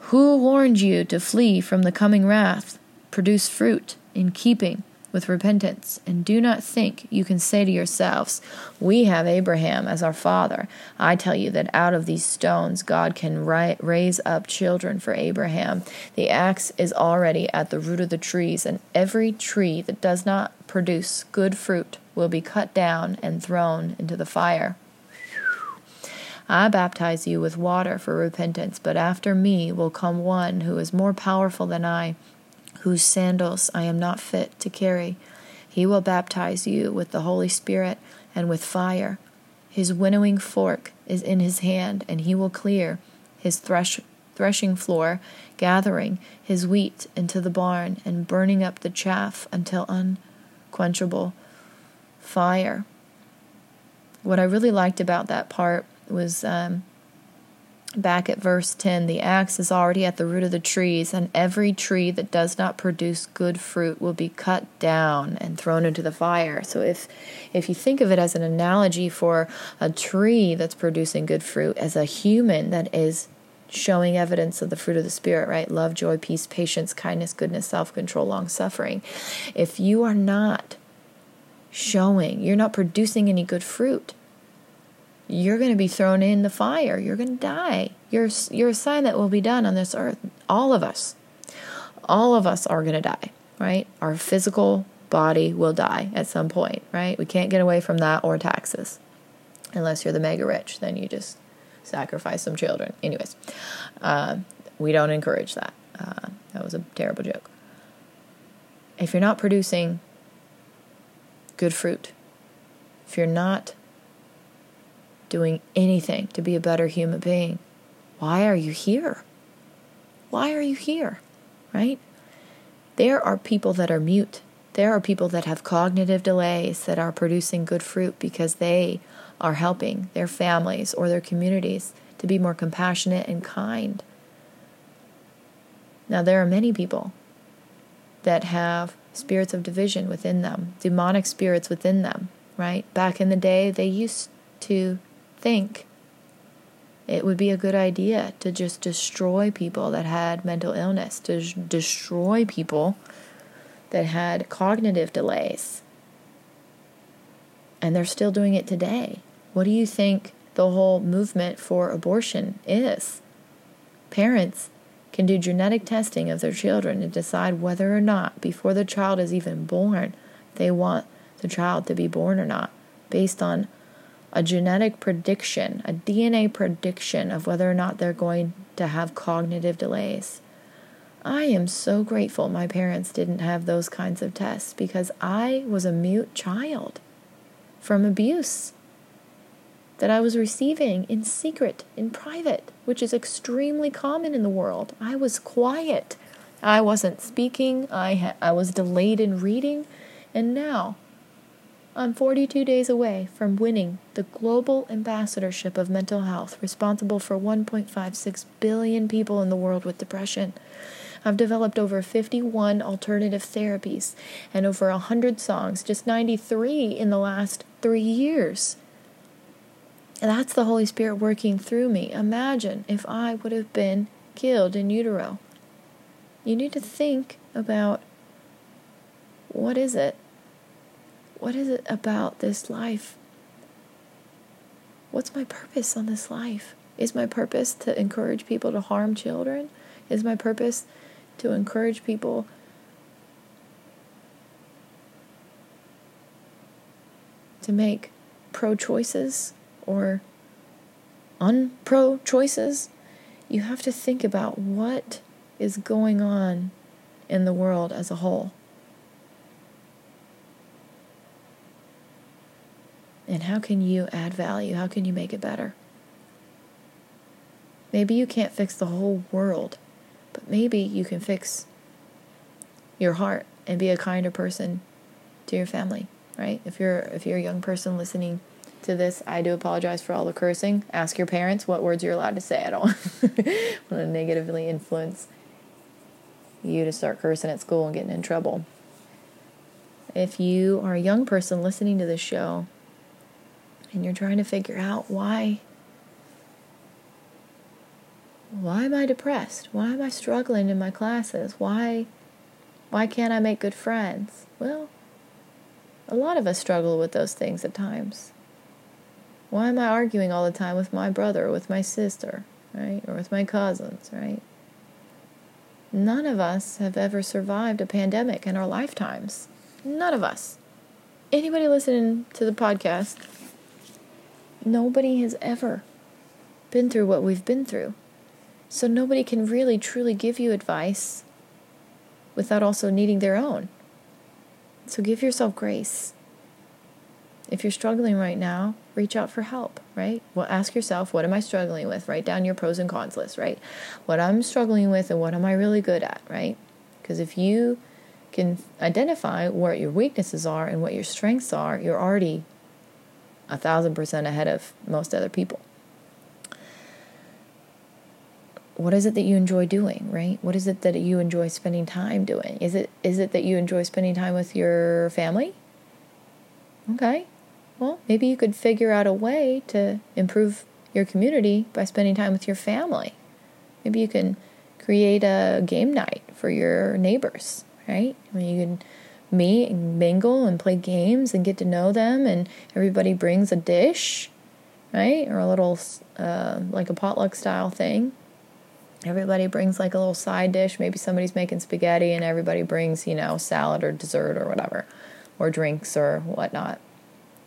who warned you to flee from the coming wrath? Produce fruit in keeping with repentance, and do not think you can say to yourselves, We have Abraham as our father. I tell you that out of these stones God can ri- raise up children for Abraham. The axe is already at the root of the trees, and every tree that does not produce good fruit will be cut down and thrown into the fire. I baptize you with water for repentance, but after me will come one who is more powerful than I whose sandals I am not fit to carry. He will baptize you with the Holy Spirit and with fire. His winnowing fork is in his hand, and he will clear his thresh, threshing floor, gathering his wheat into the barn, and burning up the chaff until unquenchable fire. What I really liked about that part was um, back at verse 10 the axe is already at the root of the trees, and every tree that does not produce good fruit will be cut down and thrown into the fire. So if if you think of it as an analogy for a tree that's producing good fruit as a human that is showing evidence of the fruit of the spirit, right? Love, joy, peace, patience, kindness, goodness, self-control, long-suffering. If you are not showing, you're not producing any good fruit, you're going to be thrown in the fire. You're going to die. You're, you're a sign that will be done on this earth. All of us. All of us are going to die, right? Our physical body will die at some point, right? We can't get away from that or taxes. Unless you're the mega rich, then you just sacrifice some children. Anyways, uh, we don't encourage that. Uh, that was a terrible joke. If you're not producing good fruit, if you're not doing anything to be a better human being. Why are you here? Why are you here? Right? There are people that are mute. There are people that have cognitive delays that are producing good fruit because they are helping their families or their communities to be more compassionate and kind. Now, there are many people that have spirits of division within them, demonic spirits within them, right? Back in the day, they used to think it would be a good idea to just destroy people that had mental illness, to destroy people that had cognitive delays. And they're still doing it today. What do you think the whole movement for abortion is? Parents can do genetic testing of their children and decide whether or not, before the child is even born, they want the child to be born or not, based on a genetic prediction, a DNA prediction of whether or not they're going to have cognitive delays. I am so grateful my parents didn't have those kinds of tests because I was a mute child from abuse that I was receiving in secret, in private, which is extremely common in the world. I was quiet. I wasn't speaking. I ha- I was delayed in reading, and now I'm 42 days away from winning the global ambassadorship of mental health, responsible for 1.56 billion people in the world with depression. I've developed over 51 alternative therapies and over 100 songs, just 93 in the last three years. And that's the Holy Spirit working through me. Imagine if I would have been killed in utero. You need to think about what is it what is it about this life? What's my purpose on this life? Is my purpose to encourage people to harm children? Is my purpose to encourage people to make pro choices or unpro choices? You have to think about what is going on in the world as a whole. And how can you add value? How can you make it better? Maybe you can't fix the whole world, but maybe you can fix your heart and be a kinder person to your family, right? If you're if you're a young person listening to this, I do apologize for all the cursing. Ask your parents what words you're allowed to say. I don't want to negatively influence you to start cursing at school and getting in trouble. If you are a young person listening to this show and you're trying to figure out why why am I depressed? Why am I struggling in my classes? Why why can't I make good friends? Well, a lot of us struggle with those things at times. Why am I arguing all the time with my brother or with my sister, right? Or with my cousins, right? None of us have ever survived a pandemic in our lifetimes. None of us. Anybody listening to the podcast Nobody has ever been through what we've been through. So nobody can really truly give you advice without also needing their own. So give yourself grace. If you're struggling right now, reach out for help, right? Well, ask yourself, what am I struggling with? Write down your pros and cons list, right? What I'm struggling with and what am I really good at, right? Because if you can identify what your weaknesses are and what your strengths are, you're already a thousand percent ahead of most other people. What is it that you enjoy doing, right? What is it that you enjoy spending time doing? Is it is it that you enjoy spending time with your family? Okay. Well, maybe you could figure out a way to improve your community by spending time with your family. Maybe you can create a game night for your neighbors, right? I mean, you can meet and mingle and play games and get to know them, and everybody brings a dish, right? Or a little, uh, like a potluck style thing. Everybody brings like a little side dish. Maybe somebody's making spaghetti, and everybody brings, you know, salad or dessert or whatever, or drinks or whatnot.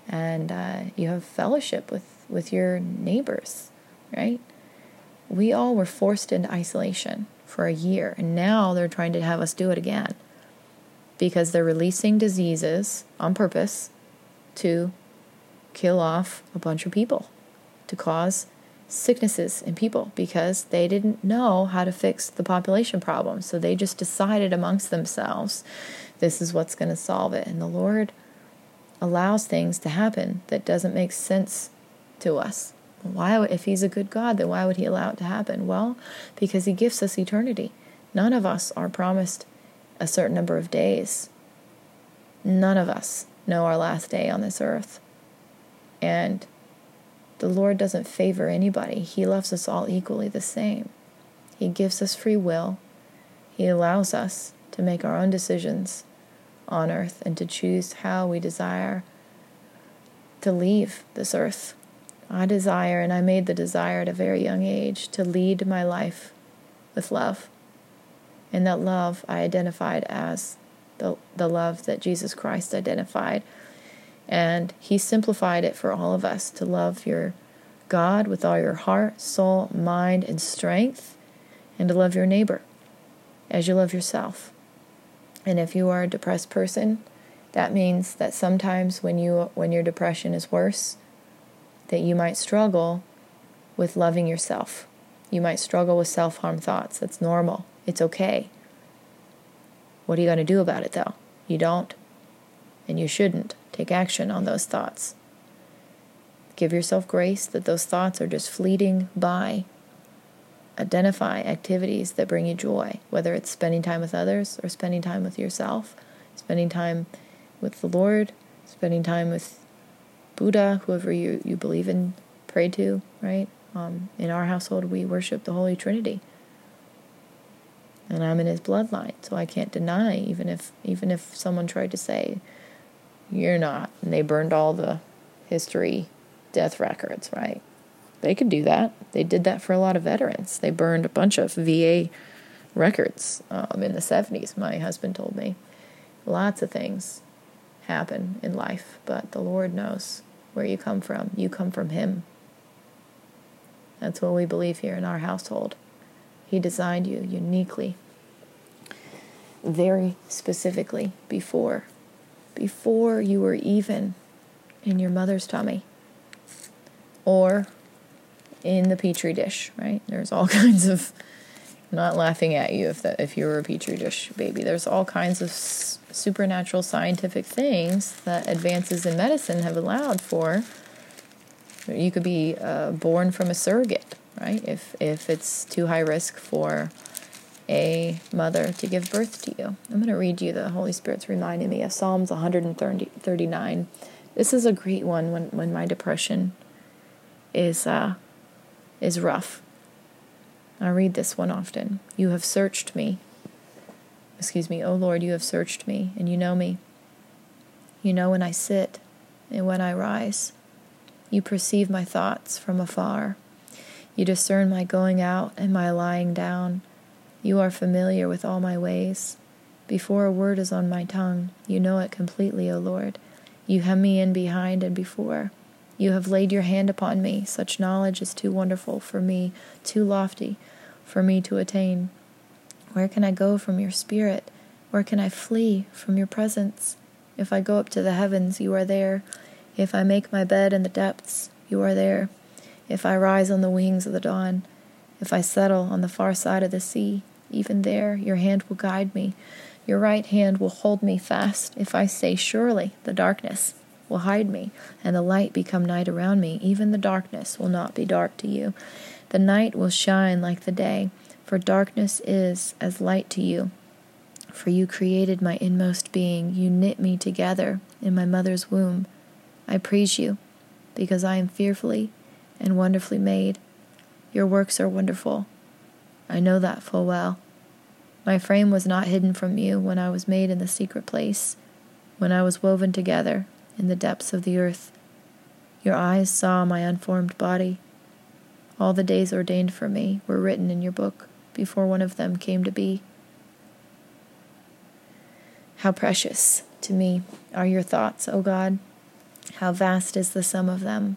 And uh, you have fellowship with, with your neighbors, right? We all were forced into isolation for a year, and now they're trying to have us do it again because they're releasing diseases on purpose to kill off a bunch of people, to cause sicknesses in people because they didn't know how to fix the population problem. So they just decided amongst themselves this is what's going to solve it. And the Lord allows things to happen that doesn't make sense to us. Why if he's a good God, then why would he allow it to happen? Well, because he gives us eternity. None of us are promised a certain number of days. None of us know our last day on this earth. And the Lord doesn't favor anybody, He loves us all equally the same. He gives us free will, He allows us to make our own decisions on earth and to choose how we desire to leave this earth. I desire, and I made the desire at a very young age, to lead my life with love. And that love I identified as the, the love that Jesus Christ identified. And He simplified it for all of us to love your God with all your heart, soul, mind, and strength, and to love your neighbor as you love yourself. And if you are a depressed person, that means that sometimes when you when your depression is worse, that you might struggle with loving yourself. You might struggle with self-harm thoughts. That's normal. It's okay. What are you going to do about it though? You don't. And you shouldn't take action on those thoughts. Give yourself grace that those thoughts are just fleeting by. Identify activities that bring you joy, whether it's spending time with others or spending time with yourself, spending time with the Lord, spending time with Buddha, whoever you, you believe in, pray to, right? Um, in our household, we worship the Holy Trinity. And I'm in his bloodline, so I can't deny, even if even if someone tried to say, you're not, and they burned all the history death records, right? They could do that. They did that for a lot of veterans. They burned a bunch of VA records um, in the 70s, my husband told me. Lots of things happen in life, but the Lord knows where you come from. You come from Him. That's what we believe here in our household. He designed you uniquely, very specifically before, before you were even in your mother's tummy or in the petri dish, right? There's all kinds of not laughing at you if that if you were a petri dish baby. There's all kinds of supernatural scientific things that advances in medicine have allowed for. You could be uh, born from a surrogate, right? If if it's too high risk for a mother to give birth to you. I'm going to read you the Holy Spirit's reminding me of Psalms 139. This is a great one when when my depression is uh, is rough I read this one often. You have searched me. Excuse me, O Lord, you have searched me, and you know me. You know when I sit and when I rise. You perceive my thoughts from afar. You discern my going out and my lying down. You are familiar with all my ways. Before a word is on my tongue, you know it completely, O Lord. You hem me in behind and before. You have laid your hand upon me. Such knowledge is too wonderful for me, too lofty for me to attain. Where can I go from your spirit? Where can I flee from your presence? If I go up to the heavens, you are there. If I make my bed in the depths, you are there. If I rise on the wings of the dawn, if I settle on the far side of the sea, even there your hand will guide me. Your right hand will hold me fast. If I say, Surely the darkness will hide me, and the light become night around me, even the darkness will not be dark to you. The night will shine like the day, for darkness is as light to you. For you created my inmost being, you knit me together in my mother's womb. I praise you, because I am fearfully and wonderfully made. Your works are wonderful. I know that full well. My frame was not hidden from you when I was made in the secret place, when I was woven together in the depths of the earth. Your eyes saw my unformed body. All the days ordained for me were written in your book before one of them came to be. How precious to me are your thoughts, O God. How vast is the sum of them.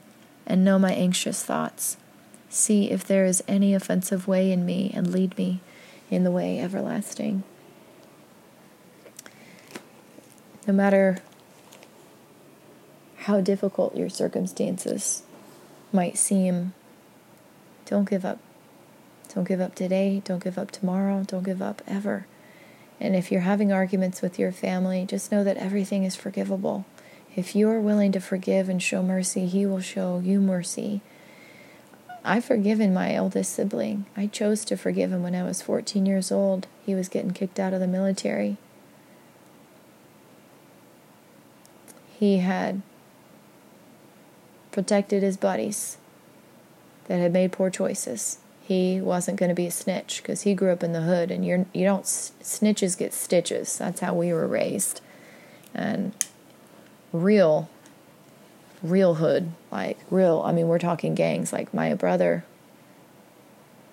and know my anxious thoughts. See if there is any offensive way in me, and lead me in the way everlasting. No matter how difficult your circumstances might seem, don't give up. Don't give up today. Don't give up tomorrow. Don't give up ever. And if you're having arguments with your family, just know that everything is forgivable. If you are willing to forgive and show mercy, He will show you mercy. I've forgiven my eldest sibling. I chose to forgive him when I was 14 years old. He was getting kicked out of the military. He had protected his buddies that had made poor choices. He wasn't going to be a snitch because he grew up in the hood, and you're you don't snitches get stitches. That's how we were raised, and real, real hood like real. I mean, we're talking gangs. Like my brother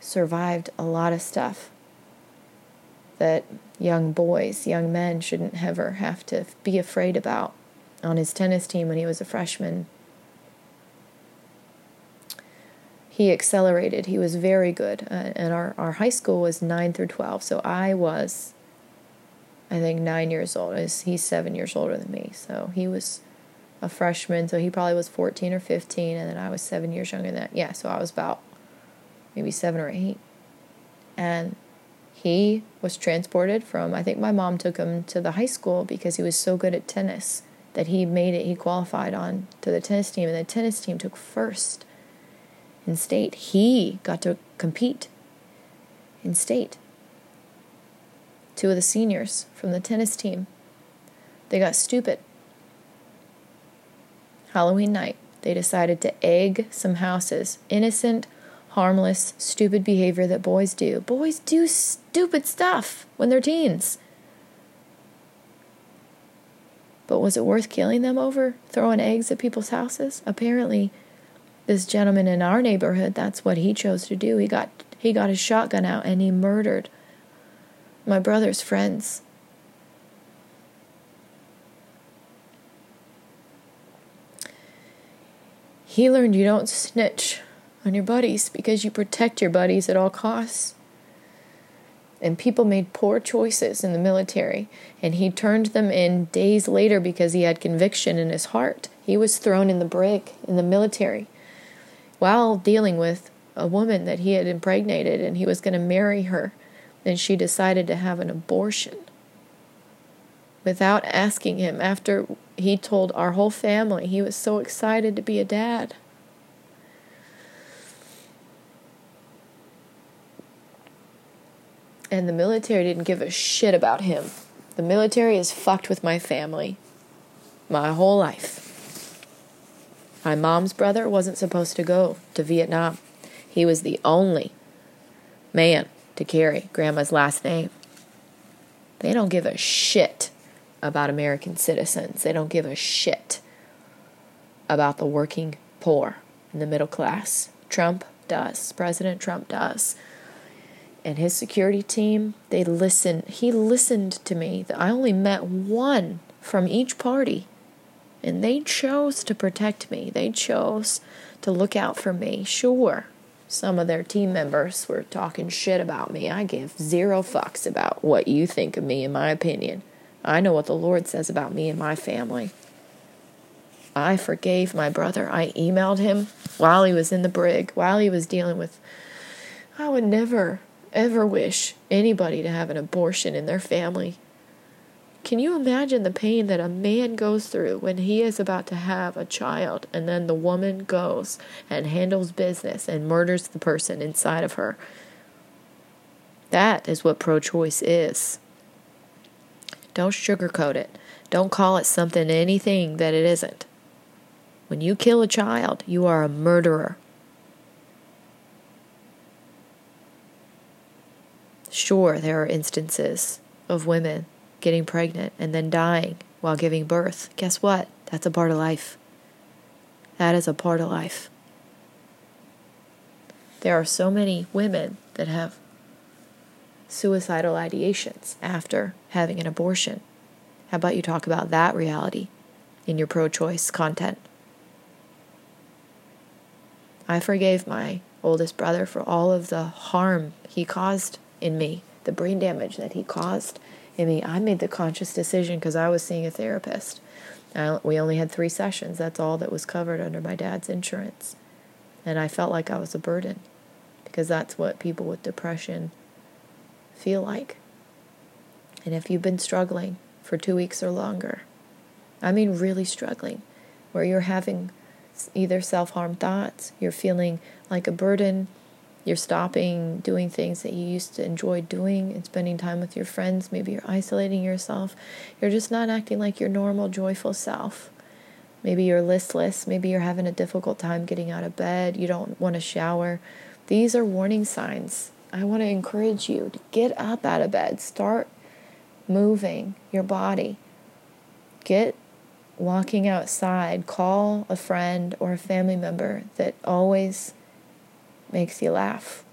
survived a lot of stuff that young boys, young men shouldn't ever have to be afraid about. On his tennis team when he was a freshman, he accelerated. He was very good. Uh, and our, our high school was 9 through 12. So I was, I think, nine years old. He's seven years older than me. So he was a freshman. So he probably was 14 or 15. And then I was seven years younger than that. Yeah. So I was about maybe seven or eight. And he was transported from, I think my mom took him to the high school because he was so good at tennis that he made it, he qualified on to the tennis team. And the tennis team took first in state. He got to compete in state. Two of the seniors from the tennis team, they got stupid. Halloween night, they decided to egg some houses. Innocent, harmless, stupid behavior that boys do. Boys do stupid stuff when they're teens. But was it worth killing them over? Throwing eggs at people's houses? Apparently, this gentleman in our neighborhood, that's what he chose to do. He got he got his shotgun out and he murdered my brother's friends. He learned you don't snitch on your buddies because you protect your buddies at all costs. And people made poor choices in the military, and he turned them in days later because he had conviction in his heart. He was thrown in the brig in the military while dealing with a woman that he had impregnated and he was going to marry her. And she decided to have an abortion without asking him after he told our whole family he was so excited to be a dad. And the military didn't give a shit about him. The military has fucked with my family my whole life. My mom's brother wasn't supposed to go to Vietnam. He was the only man to carry Grandma's last name. They don't give a shit about American citizens. They don't give a shit about the working poor and the middle class. Trump does. President Trump does. And his security team, they listen. He listened to me. I only met one from each party and they chose to protect me. They chose to look out for me. Sure, some of their team members were talking shit about me. I give zero fucks about what you think of me, in my opinion. I know what the Lord says about me and my family. I forgave my brother. I emailed him while he was in the brig, while he was dealing with. I would never, ever wish anybody to have an abortion in their family. Can you imagine the pain that a man goes through when he is about to have a child and then the woman goes and handles business and murders the person inside of her? That is what pro choice is. Don't sugarcoat it. Don't call it something anything that it isn't. When you kill a child, you are a murderer. Sure, there are instances of women getting pregnant, and then dying while giving birth. Guess what? That's a part of life. That is a part of life. There are so many women that have suicidal ideations after having an abortion. How about you talk about that reality in your pro choice content? I forgave my oldest brother for all of the harm he caused in me, the brain damage that he caused I mean, I made the conscious decision because I was seeing a therapist. I, we only had three sessions. That's all that was covered under my dad's insurance. And I felt like I was a burden because that's what people with depression feel like. And if you've been struggling for two weeks or longer, I mean, really struggling, where you're having either self harm thoughts, you're feeling like a burden, you're stopping doing things that you used to enjoy doing and spending time with your friends, maybe you're isolating yourself, you're just not acting like your normal, joyful self. Maybe you're listless, maybe you're having a difficult time getting out of bed, you don't want to shower. These are warning signs. I want to encourage you to get up out of bed, start moving your body, get walking outside, call a friend or a family member that always makes you laugh.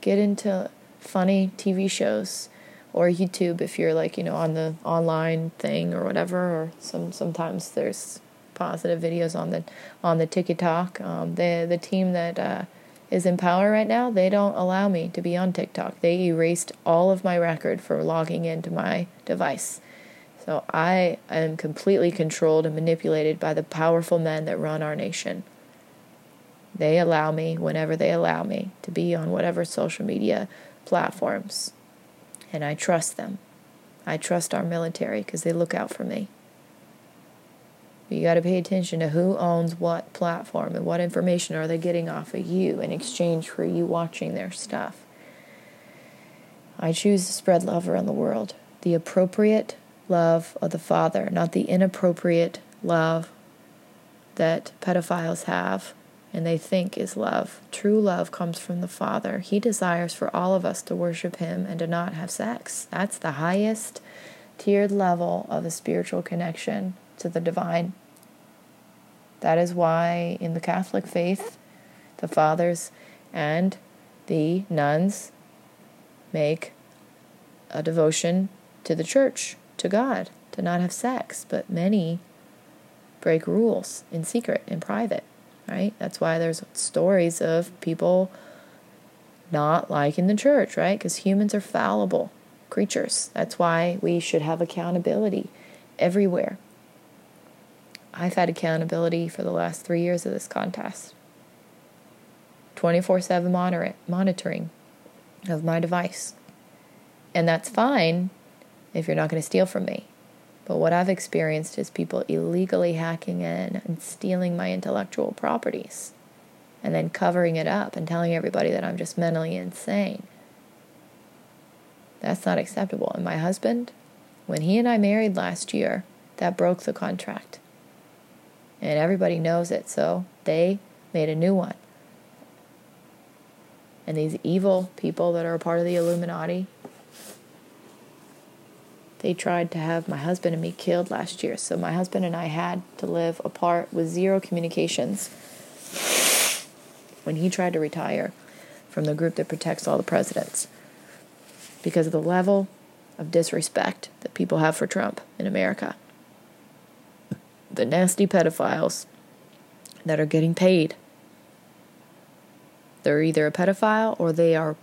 Get into funny TV shows or YouTube if you're like, you know, on the online thing or whatever or some sometimes there's positive videos on the on the TikTok. Um, the the team that uh, is in power right now, they don't allow me to be on TikTok. They erased all of my record for logging into my device. So I am completely controlled and manipulated by the powerful men that run our nation. They allow me, whenever they allow me, to be on whatever social media platforms. And I trust them. I trust our military because they look out for me. You got to pay attention to who owns what platform and what information are they getting off of you in exchange for you watching their stuff. I choose to spread love around the world. The appropriate love of the Father, not the inappropriate love that pedophiles have and they think is love. True love comes from the Father. He desires for all of us to worship Him and to not have sex. That's the highest tiered level of a spiritual connection to the divine. That is why in the Catholic faith, the fathers and the nuns make a devotion to the church to God to not have sex, but many break rules in secret, in private, right? That's why there's stories of people not liking the church, right? Because humans are fallible creatures. That's why we should have accountability everywhere. I've had accountability for the last three years of this contest 24 7 monitoring of my device. And that's fine if you're not going to steal from me. But what I've experienced is people illegally hacking in and stealing my intellectual properties and then covering it up and telling everybody that I'm just mentally insane. That's not acceptable. And my husband, when he and I married last year, that broke the contract. And everybody knows it, so they made a new one. And these evil people that are a part of the Illuminati, they tried to have my husband and me killed last year. So my husband and I had to live apart with zero communications when he tried to retire from the group that protects all the presidents because of the level of disrespect that people have for Trump in America. The nasty pedophiles that are getting paid. They're either a pedophile or they are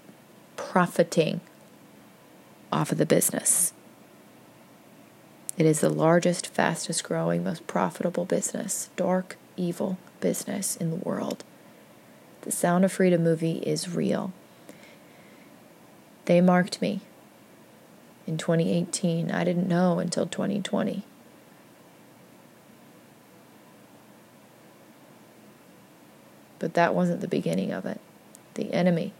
profiting off of the business. It is the largest, fastest growing, most profitable business, dark, evil business in the world. The Sound of Freedom movie is real. They marked me in 2018. I didn't know until 2020. But that wasn't the beginning of it. The enemy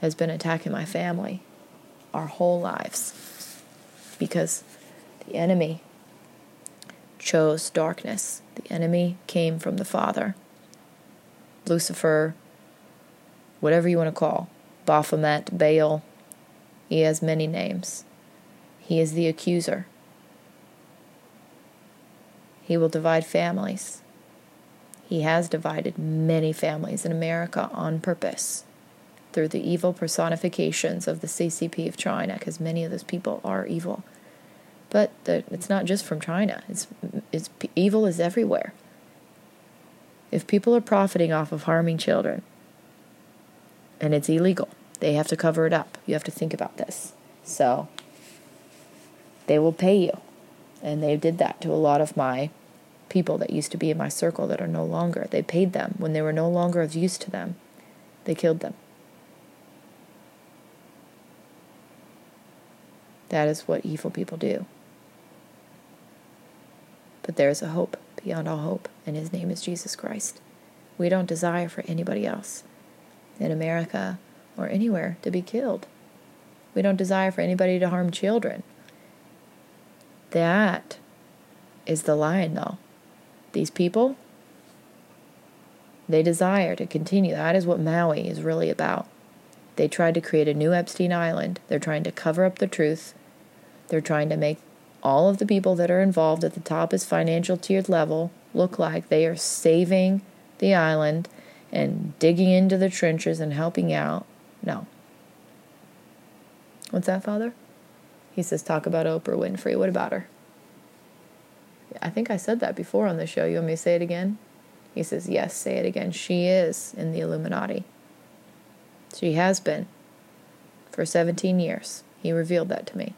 has been attacking my family our whole lives because the enemy chose darkness. The enemy came from the Father. Lucifer, whatever you want to call, Baphomet, Baal, he has many names. He is the accuser. He will divide families. He has divided many families in America on purpose through the evil personifications of the CCP of China, because many of those people are evil. But the, it's not just from China. It's, it's evil is everywhere. If people are profiting off of harming children, and it's illegal, they have to cover it up. You have to think about this. So, they will pay you. And they did that to a lot of my people that used to be in my circle that are no longer. They paid them when they were no longer of use to them. They killed them. That is what evil people do. But there is a hope beyond all hope, and his name is Jesus Christ. We don't desire for anybody else in America or anywhere to be killed. We don't desire for anybody to harm children. That is the line, though. These people, they desire to continue. That is what Maui is really about. They tried to create a new Epstein Island. They're trying to cover up the truth. They're trying to make all of the people that are involved at the top is financial tiered level look like they are saving the island and digging into the trenches and helping out. No. What's that, Father? He says, talk about Oprah Winfrey. What about her? I think I said that before on the show. You want me to say it again? He says, yes, say it again. She is in the Illuminati. She has been for 17 years. He revealed that to me.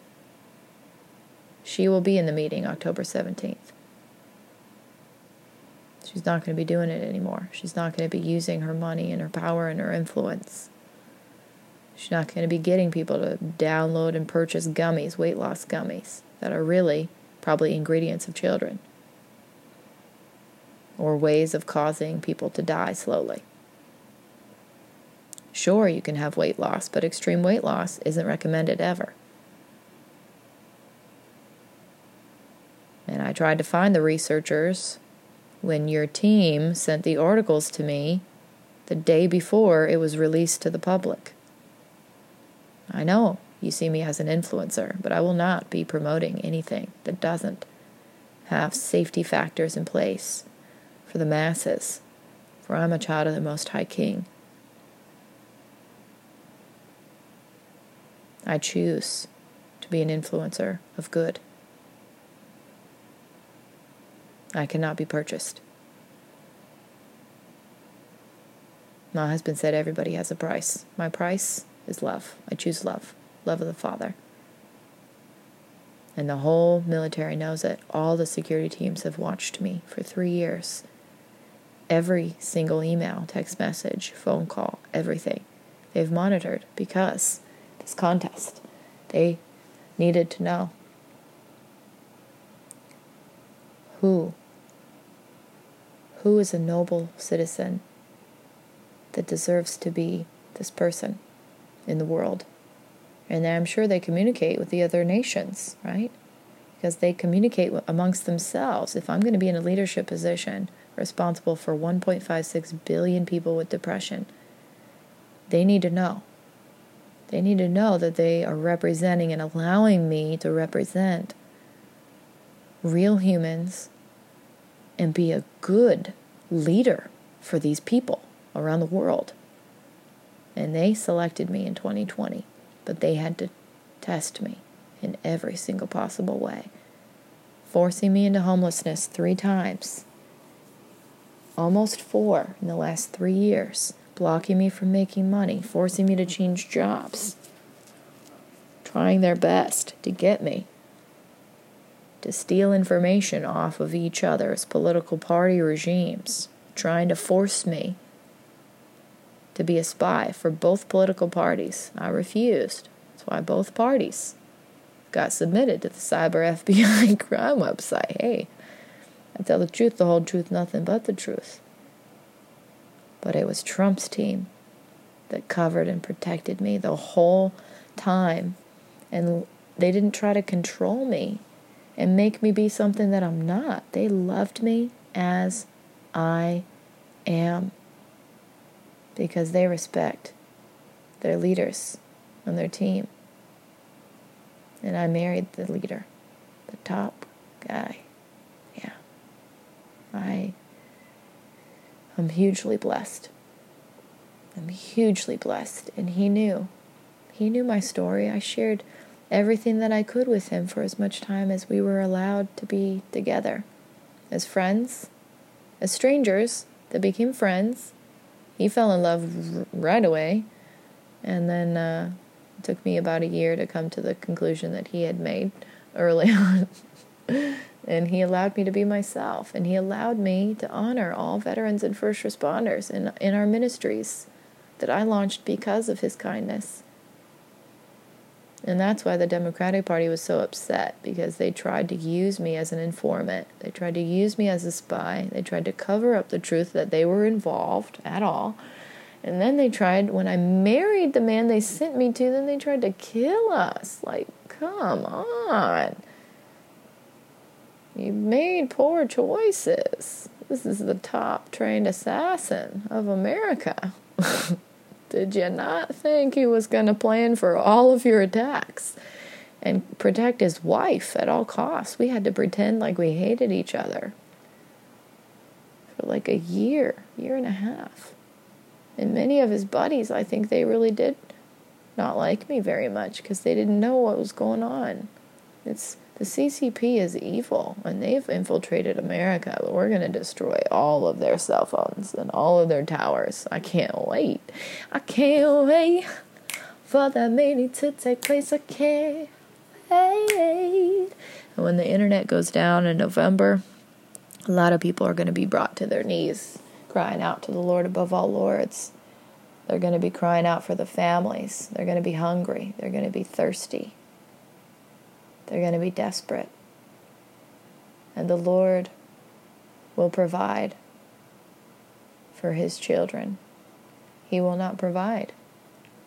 She will be in the meeting October 17th. She's not going to be doing it anymore. She's not going to be using her money and her power and her influence. She's not going to be getting people to download and purchase gummies, weight loss gummies, that are really probably ingredients of children or ways of causing people to die slowly. Sure, you can have weight loss, but extreme weight loss isn't recommended ever. And I tried to find the researchers when your team sent the articles to me the day before it was released to the public. I know you see me as an influencer, but I will not be promoting anything that doesn't have safety factors in place for the masses, for I'm a child of the Most High King. I choose to be an influencer of good. I cannot be purchased. My husband said everybody has a price. My price is love. I choose love, love of the Father. And the whole military knows it. All the security teams have watched me for three years. Every single email, text message, phone call, everything. They've monitored because this contest, they needed to know who who is a noble citizen that deserves to be this person in the world. And I'm sure they communicate with the other nations, right? Because they communicate amongst themselves. If I'm going to be in a leadership position responsible for 1.56 billion people with depression, they need to know. They need to know that they are representing and allowing me to represent real humans and be a good leader for these people around the world. And they selected me in 2020, but they had to test me in every single possible way, forcing me into homelessness three times, almost four in the last three years, blocking me from making money, forcing me to change jobs, trying their best to get me to steal information off of each other's political party regimes, trying to force me to be a spy for both political parties. I refused. That's why both parties got submitted to the cyber FBI crime website. Hey, I tell the truth, the whole truth, nothing but the truth. But it was Trump's team that covered and protected me the whole time. And they didn't try to control me and make me be something that I'm not. They loved me as I am because they respect their leaders on their team. And I married the leader, the top guy. Yeah. I am hugely blessed. I'm hugely blessed. And he knew. He knew my story. I shared everything that I could with him for as much time as we were allowed to be together. As friends, as strangers that became friends. He fell in love r- right away. And then uh, it took me about a year to come to the conclusion that he had made early on. and he allowed me to be myself. And he allowed me to honor all veterans and first responders in, in our ministries that I launched because of his kindness. And that's why the Democratic Party was so upset because they tried to use me as an informant. They tried to use me as a spy. They tried to cover up the truth that they were involved at all. And then they tried, when I married the man they sent me to, then they tried to kill us. Like, come on. You made poor choices. This is the top trained assassin of America. Did you not think he was going to plan for all of your attacks and protect his wife at all costs? We had to pretend like we hated each other for like a year, year and a half. And many of his buddies, I think they really did not like me very much because they didn't know what was going on. It's the CCP is evil and they've infiltrated America, we're going to destroy all of their cell phones and all of their towers. I can't wait. I can't wait for that meeting to take place. I can't wait. And when the internet goes down in November, a lot of people are going to be brought to their knees, crying out to the Lord above all lords. They're going to be crying out for the families. They're going to be hungry. They're going to be thirsty. They're going to be desperate. And the Lord will provide for his children. He will not provide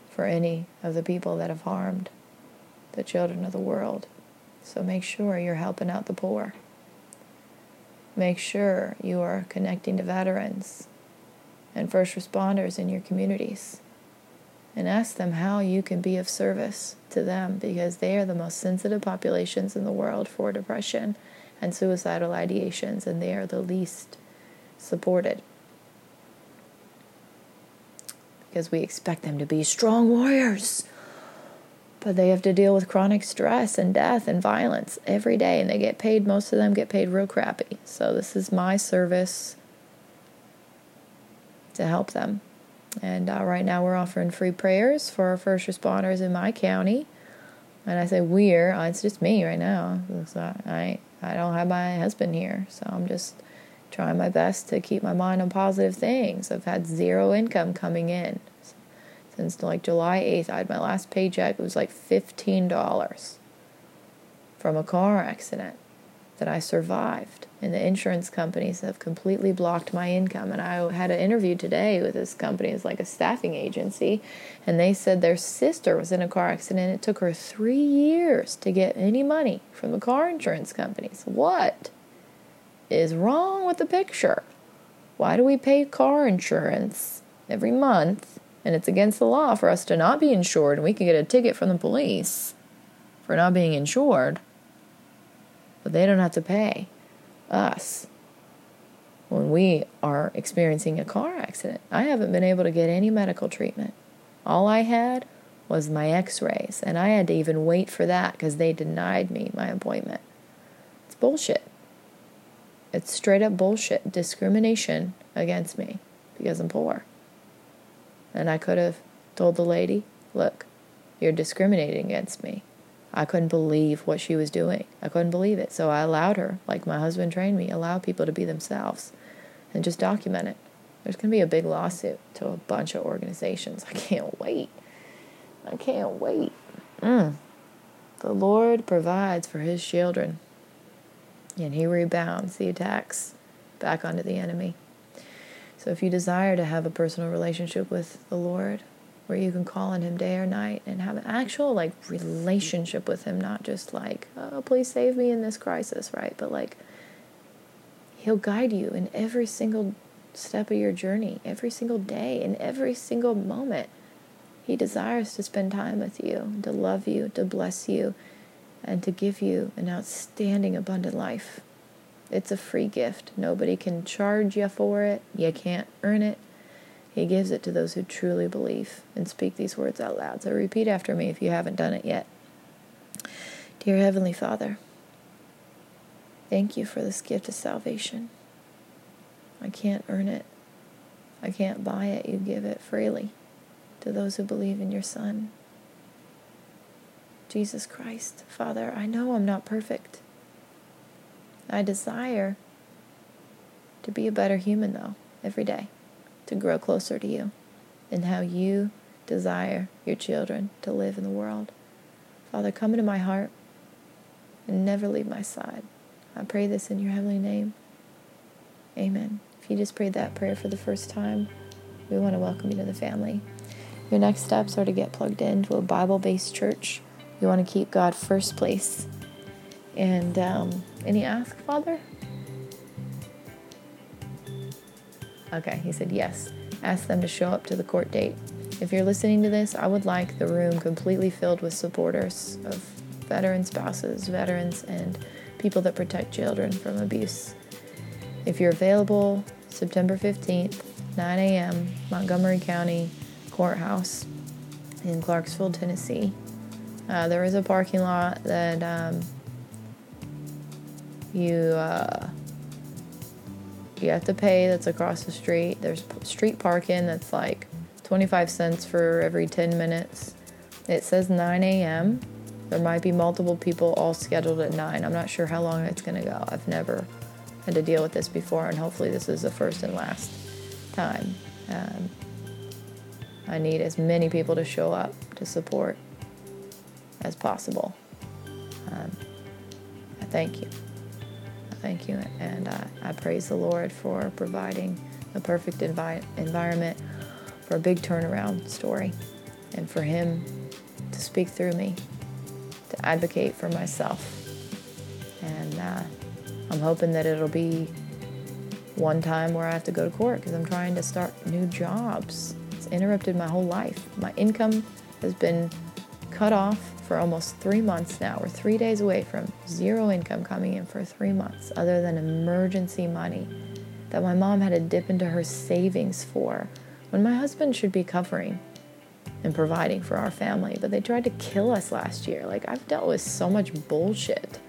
for any of the people that have harmed the children of the world. So make sure you're helping out the poor. Make sure you are connecting to veterans and first responders in your communities and ask them how you can be of service to them because they are the most sensitive populations in the world for depression and suicidal ideations, and they are the least supported. Because we expect them to be strong warriors. But they have to deal with chronic stress and death and violence every day, and they get paid, most of them get paid real crappy. So, this is my service to help them. And uh, right now we're offering free prayers for our first responders in my county. And I say we're, uh, it's just me right now. I, I don't have my husband here, so I'm just trying my best to keep my mind on positive things. I've had zero income coming in since like July 8th. I had my last paycheck. It was like $15 from a car accident that I survived and the insurance companies have completely blocked my income. And I had an interview today with this company, it's like a staffing agency, and they said their sister was in a car accident. It took her three years to get any money from the car insurance companies. What is wrong with the picture? Why do we pay car insurance every month? And it's against the law for us to not be insured, and we can get a ticket from the police for not being insured, but they don't have to pay us when we are experiencing a car accident. I haven't been able to get any medical treatment. All I had was my x rays, and I had to even wait for that because they denied me my appointment. It's bullshit. It's straight up bullshit. Discrimination against me because I'm poor. And I could have told the lady, look, you're discriminating against me. I couldn't believe what she was doing. I couldn't believe it. So I allowed her, like my husband trained me, allow people to be themselves and just document it. There's going to be a big lawsuit to a bunch of organizations. I can't wait. I can't wait. Mm. The Lord provides for his children, and he rebounds the attacks back onto the enemy. So if you desire to have a personal relationship with the Lord, where you can call on him day or night and have an actual like relationship with him not just like oh please save me in this crisis right? But like he'll guide you in every single step of your journey every single day in every single moment. He desires to spend time with you to love you to bless you and to give you an outstanding abundant life. It's a free gift. Nobody can charge you for it. You can't earn it he gives it to those who truly believe and speak these words out loud. So repeat after me if you haven't done it yet. Dear Heavenly Father, thank you for this gift of salvation. I can't earn it, I can't buy it. You give it freely to those who believe in your Son. Jesus Christ. Father, I know I'm not perfect. I desire to be a better human, though, every day, to grow closer to you and how you desire your children to live in the world. Father, come into my heart and never leave my side. I pray this in your heavenly name. Amen. If you just prayed that prayer for the first time, we want to welcome you to the family. Your next steps are to get plugged into a Bible based church. You want to keep God first place. And um, any ask, Father? Okay, he said yes. Ask them to show up to the court date. If you're listening to this, I would like the room completely filled with supporters of veteran spouses, veterans, and people that protect children from abuse. If you're available, September 15th, 9 a.m., Montgomery County Courthouse in Clarksville, Tennessee. Uh, there is a parking lot that um, you uh, you have to pay. That's across the street. There's street parking that's like 25 cents for every 10 minutes. It says 9 a.m. There might be multiple people all scheduled at 9. I'm not sure how long it's going to go. I've never had to deal with this before, and hopefully, this is the first and last time. Um, I need as many people to show up to support as possible. Um, thank you. Thank you, and I, I praise the Lord for providing the perfect envi- environment for a big turnaround story and for Him to speak through me, to advocate for myself. And uh, I'm hoping that it'll be one time where I have to go to court because I'm trying to start new jobs It's interrupted my whole life. My income has been cut off for almost three months now. We're three days away from zero income coming in for three months, other than emergency money that my mom had to dip into her savings for when my husband should be covering and providing for our family. But they tried to kill us last year. Like, I've dealt with so much bullshit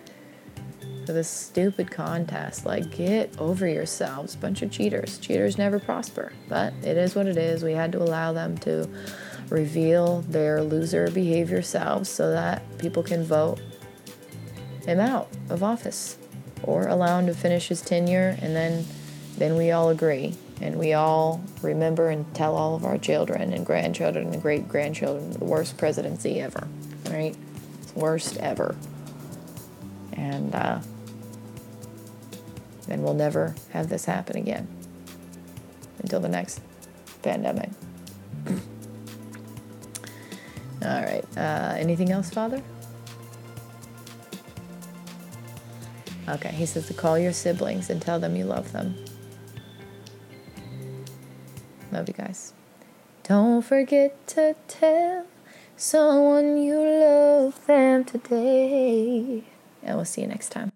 for this stupid contest. Like, get over yourselves. Bunch of cheaters. Cheaters never prosper. But it is what it is. We had to allow them to reveal their loser behavior selves so that people can vote him out of office or allow him to finish his tenure and then then we all agree and we all remember and tell all of our children and grandchildren and great grandchildren the worst presidency ever right worst ever and uh, then we'll never have this happen again until the next pandemic. All right. Uh, anything else, Father? Okay, he says to call your siblings and tell them you love them. Love you guys. Don't forget to tell someone you love them today. And we'll see you next time.